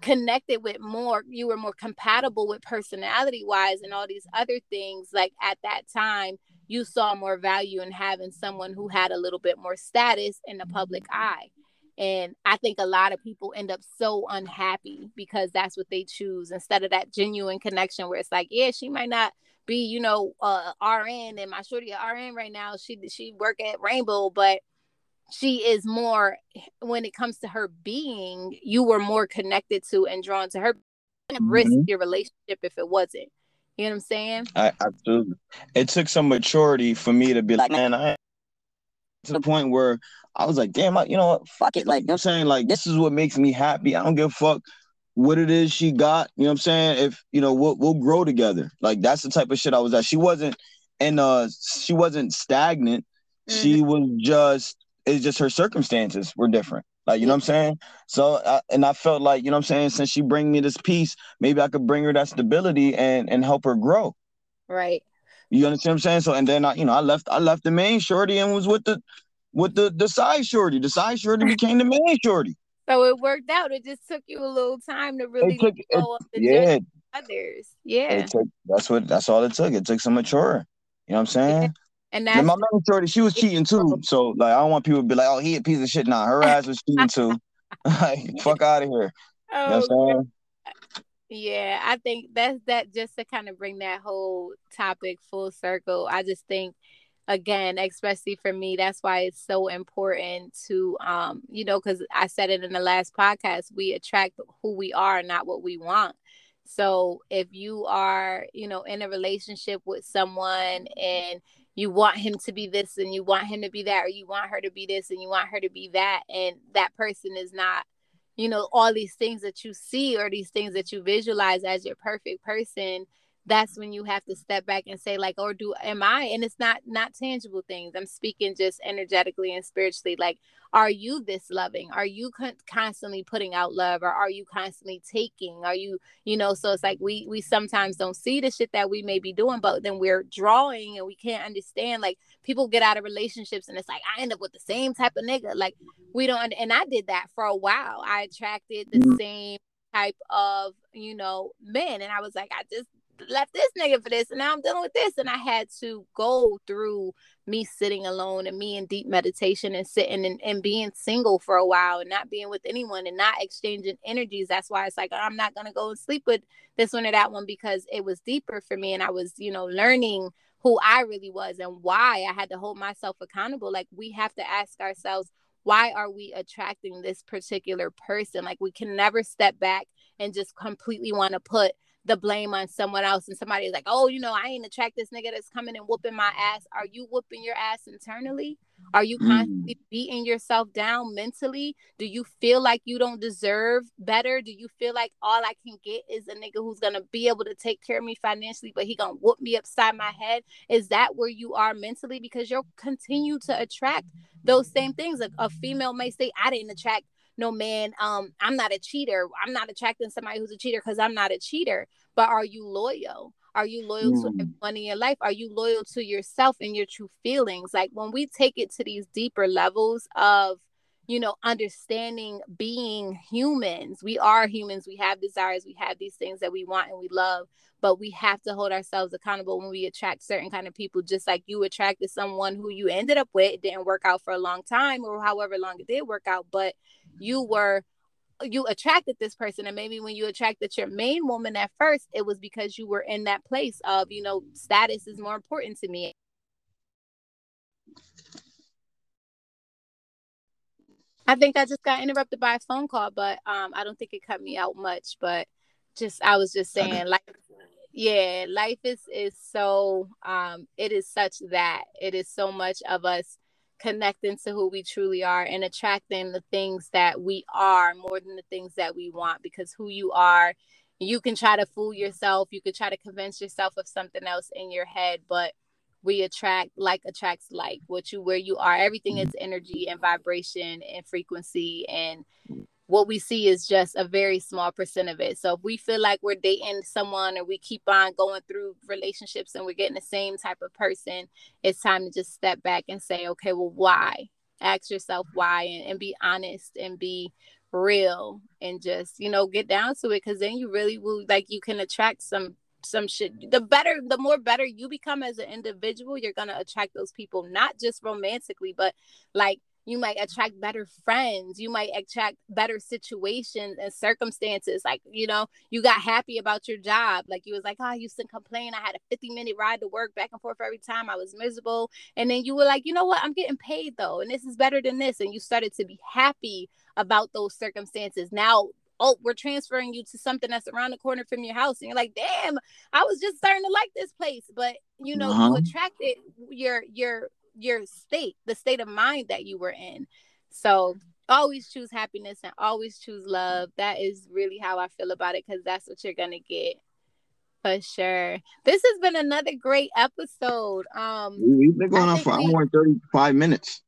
[SPEAKER 1] connected with more you were more compatible with personality wise and all these other things. Like at that time you saw more value in having someone who had a little bit more status in the public eye. And i think a lot of people end up so unhappy because that's what they choose instead of that genuine connection where it's like yeah she might not be you know uh rn and my shorty rn right now. She she work at rainbow but she is more when it comes to her being you were more connected to and drawn to her. Mm-hmm. risk your relationship if it wasn't. You know what i'm saying?
[SPEAKER 3] I, absolutely. It took some maturity for me to be like man i to the point where i was like damn I, you know what? Fuck it. Like you know i'm saying? Like this is what makes me happy. I don't give a fuck what it is she got you know what i'm saying if you know we'll, we'll grow together like that's the type of shit i was at she wasn't and uh she wasn't stagnant mm-hmm. she was just it's just her circumstances were different. Like, you know what I'm saying? So, I, and I felt like, you know what I'm saying, since she bring me this peace, maybe I could bring her that stability and and help her grow.
[SPEAKER 1] Right.
[SPEAKER 3] You understand what I'm saying? So, and then I, you know, I left, I left the main shorty and was with the, with the the side shorty. The side shorty became the main shorty.
[SPEAKER 1] So it worked out. It just took you a little time to really
[SPEAKER 3] took,
[SPEAKER 1] go up
[SPEAKER 3] the yeah.
[SPEAKER 1] others. Yeah.
[SPEAKER 3] Took, that's what. That's all it took. It took some mature. You know what I'm saying? Yeah.
[SPEAKER 1] And that's
[SPEAKER 3] my main shorty, she was cheating too. So like I don't want people to be like, oh, he a piece of shit. Nah, her ass was cheating too. like, fuck out of here. Oh, you know what I'm oh, saying?
[SPEAKER 1] Yeah, I think that's that just to kind of bring that whole topic full circle. I just think again, especially for me, that's why it's so important to um, you know, because I said it in the last podcast, we attract who we are, not what we want. So if you are, you know, in a relationship with someone and you want him to be this and you want him to be that or you want her to be this and you want her to be that and that person is not you know all these things that you see or these things that you visualize as your perfect person that's when you have to step back and say like or do am i and it's not not tangible things. I'm speaking just energetically and spiritually like are you this loving? Are you con- constantly putting out love or are you constantly taking? Are you you know so it's like we we sometimes don't see the shit that we may be doing but then we're drawing and we can't understand like people get out of relationships and it's like i end up with the same type of nigga. Like we don't and i did that for a while. I attracted the mm-hmm. same type of you know men and i was like i just left this nigga for this and now I'm dealing with this. And I had to go through me sitting alone and me in deep meditation and sitting and, and being single for a while and not being with anyone and not exchanging energies. That's why it's like I'm not gonna go and sleep with this one or that one because it was deeper for me and I was, you know, learning who I really was and why I had to hold myself accountable. Like we have to ask ourselves, why are we attracting this particular person? Like we can never step back and just completely want to put the blame on someone else and somebody's like, oh, you know, I ain't attract this nigga that's coming and whooping my ass. Are you whooping your ass internally? Are you constantly mm. beating yourself down mentally? Do you feel like you don't deserve better? Do you feel like all I can get is a nigga who's gonna be able to take care of me financially, but he gonna whoop me upside my head? Is that where you are mentally? Because you'll continue to attract those same things. A, a female may say, I didn't attract no man um i'm not a cheater. I'm not attracting somebody who's a cheater because i'm not a cheater. But are you loyal? Are you loyal mm. to everyone in your life? Are you loyal to yourself and your true feelings? Like when we take it to these deeper levels of you know understanding being humans. We are humans. We have desires. We have these things that we want and we love but we have to hold ourselves accountable when we attract certain kind of people just like you attracted someone who you ended up with. It didn't work out for a long time or however long it did work out but you were you attracted this person. And maybe when you attracted your main woman at first it was because you were in that place of you know status is more important to me I think I just got interrupted by a phone call, but um, I don't think it cut me out much. But just I was just saying, like, yeah, life is is so um, it is such that it is so much of us connecting to who we truly are and attracting the things that we are more than the things that we want because who you are you can try to fool yourself you could try to convince yourself of something else in your head but we attract like attracts like what you where you are everything mm-hmm. is energy and vibration and frequency and what we see is just a very small percent of it. So if we feel like we're dating someone or we keep on going through relationships and we're getting the same type of person, it's time to just step back and say, okay, well, why? Ask yourself why and, and be honest and be real and just, you know, get down to it. Cause then you really will like you can attract some some shit. The better, the more better you become as an individual, you're gonna attract those people, not just romantically, but like you might attract better friends you might attract better situations and circumstances like you know you got happy about your job like you was like oh i used to complain i had a 50 minute ride to work back and forth every time i was miserable and then you were like you know what i'm getting paid though and this is better than this and you started to be happy about those circumstances now oh, we're transferring you to something that's around the corner from your house. And you're like, damn, I was just starting to like this place. But you know, uh-huh. you attracted your your your state, the state of mind that you were in. So always choose happiness and always choose love. That is really how I feel about it because that's what you're gonna get. For sure. This has been another great episode. Um
[SPEAKER 3] we've been going on for we, hour and 35 minutes.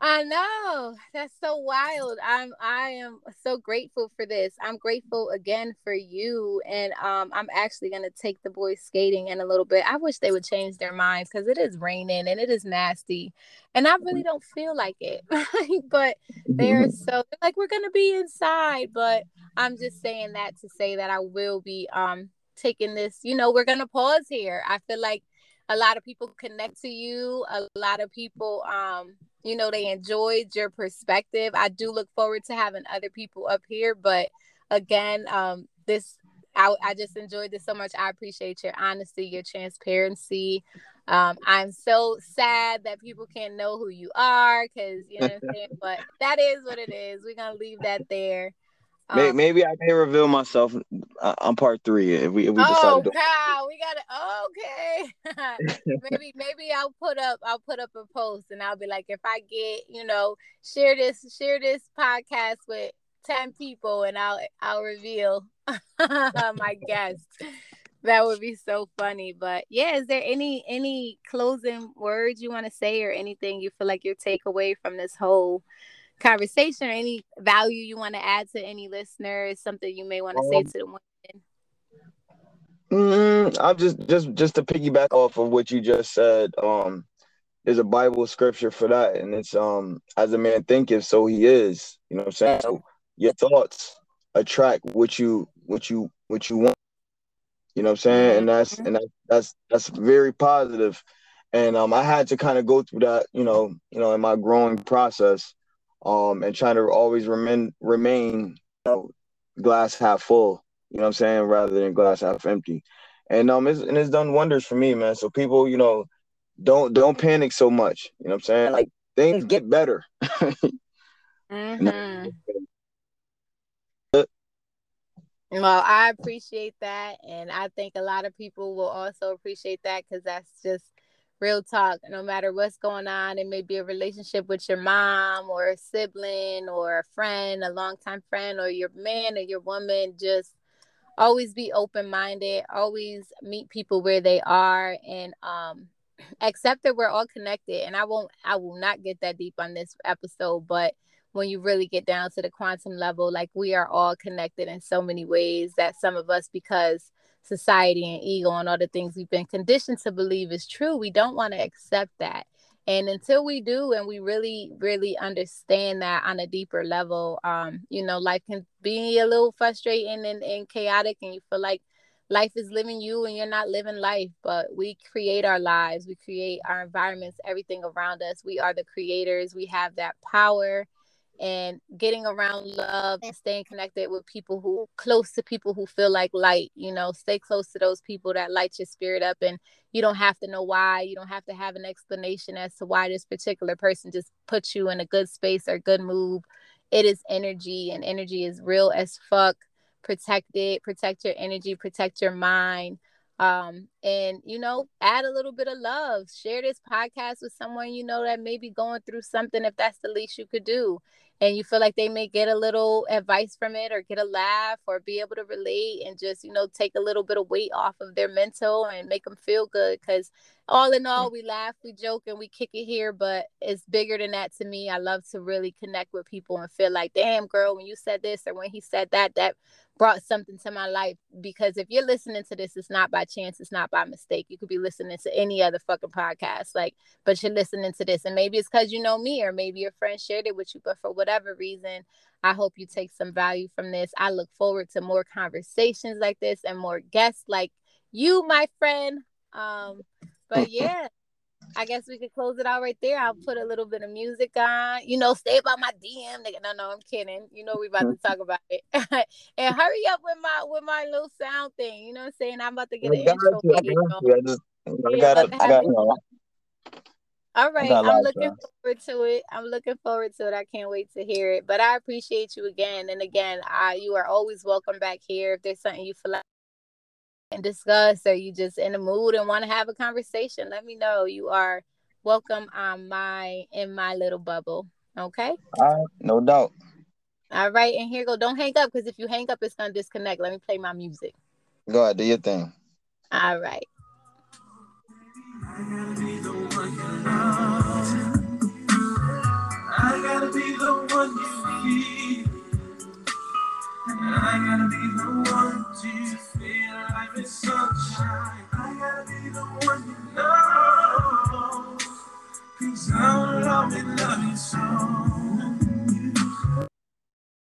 [SPEAKER 1] I know. That's so wild. I'm I am so grateful for this. I'm grateful again for you. And um I'm actually gonna take the boys skating in a little bit. I wish they would change their minds because it is raining and it is nasty. And I really don't feel like it. but they're so like we're gonna be inside. But I'm just saying that to say that I will be um taking this, you know, we're gonna pause here. I feel like a lot of people connect to you a lot of people um you know they enjoyed your perspective. I do look forward to having other people up here but again um this I, I just enjoyed this so much. I appreciate your honesty your transparency. Um i'm so sad that people can't know who you are because you know what i'm saying? But that is what it is. We're gonna leave that there
[SPEAKER 3] um, maybe I may reveal myself uh, on part three if we if we decide.
[SPEAKER 1] Oh, wow, we got it. Okay, maybe maybe I'll put up I'll put up a post and I'll be like, if I get you know share this share this podcast with ten people and I'll I'll reveal my guest. That would be so funny. But yeah, is there any any closing words you want to say or anything you feel like your takeaway from this whole conversation or any value you want to add to any listeners, something you may want to um, say to the women?
[SPEAKER 3] Mm, I'm just just just to piggyback off of what you just said. Um, there's a Bible scripture for that, and it's um, as a man thinketh, so he is. You know what I'm saying? So your thoughts attract what you what you what you want. You know what I'm saying? And that's mm-hmm. and that, that's that's very positive. And um, I had to kind of go through that, you know, you know, in my growing process um, and trying to always remain remain you know, glass half full. You know what I'm saying, rather than glass half empty. And um, it's, and it's done wonders for me, man. So people, you know, don't don't panic so much. You know what I'm saying? Like things get better.
[SPEAKER 1] mm-hmm. Well, I appreciate that, and I think a lot of people will also appreciate that because that's just real talk no matter what's going on it may be a relationship with your mom or a sibling or a friend a longtime friend or your man or your woman just always be open-minded always meet people where they are and um accept that we're all connected and i won't i will not get that deep on this episode but when you really get down to the quantum level like we are all connected in so many ways that some of us because society and ego and all the things we've been conditioned to believe is true, we don't want to accept that. And until we do, and we really, really understand that on a deeper level, um, you know, life can be a little frustrating and, and chaotic, and you feel like life is living you and you're not living life. But we create our lives, we create our environments, everything around us. We are the creators, we have that power and getting around love and staying connected with people who close to people who feel like light you know stay close to those people that light your spirit up and you don't have to know why you don't have to have an explanation as to why this particular person just puts you in a good space or good mood. It is energy and energy is real as fuck. Protect it protect your energy protect your mind. Um and you know add a little bit of love. Share this podcast with someone you know that may be going through something if that's the least you could do and you feel like they may get a little advice from it or get a laugh or be able to relate and just you know take a little bit of weight off of their mental and make them feel good because all in all mm. we laugh we joke and we kick it here but it's bigger than that to me. I love to really connect with people and feel like damn girl when you said this or when he said that that brought something to my life because if you're listening to this it's not by chance it's not by mistake. You could be listening to any other fucking podcast like but you're listening to this and maybe it's because you know me or maybe your friend shared it with you but for whatever reason i hope you take some value from this. I look forward to more conversations like this and more guests like you my friend. Um but yeah I guess we could close it out right there. I'll put a little bit of music on. You know, stay about my DM. Nigga. No, no, I'm kidding. You know, we're about to talk about it. and hurry up with my with my little sound thing. You know what I'm saying? I'm about to get an intro. You, I, just, I got it. I got it. All right, I'm looking forward to it. I'm looking forward to it. I can't wait to hear it. But I appreciate you again and again. I, you are always welcome back here. If there's something you feel like and discuss or you just in the mood and want to have a conversation let me know. You are welcome on my in my little bubble okay?
[SPEAKER 3] Uh, no doubt.
[SPEAKER 1] All right and here go don't hang up because if you hang up it's gonna disconnect. Let me play my music.
[SPEAKER 3] Go ahead do your thing.
[SPEAKER 1] All right. I gotta be the one you
[SPEAKER 4] sunshine. I gotta be the one you. Cause I don't love me, love you so.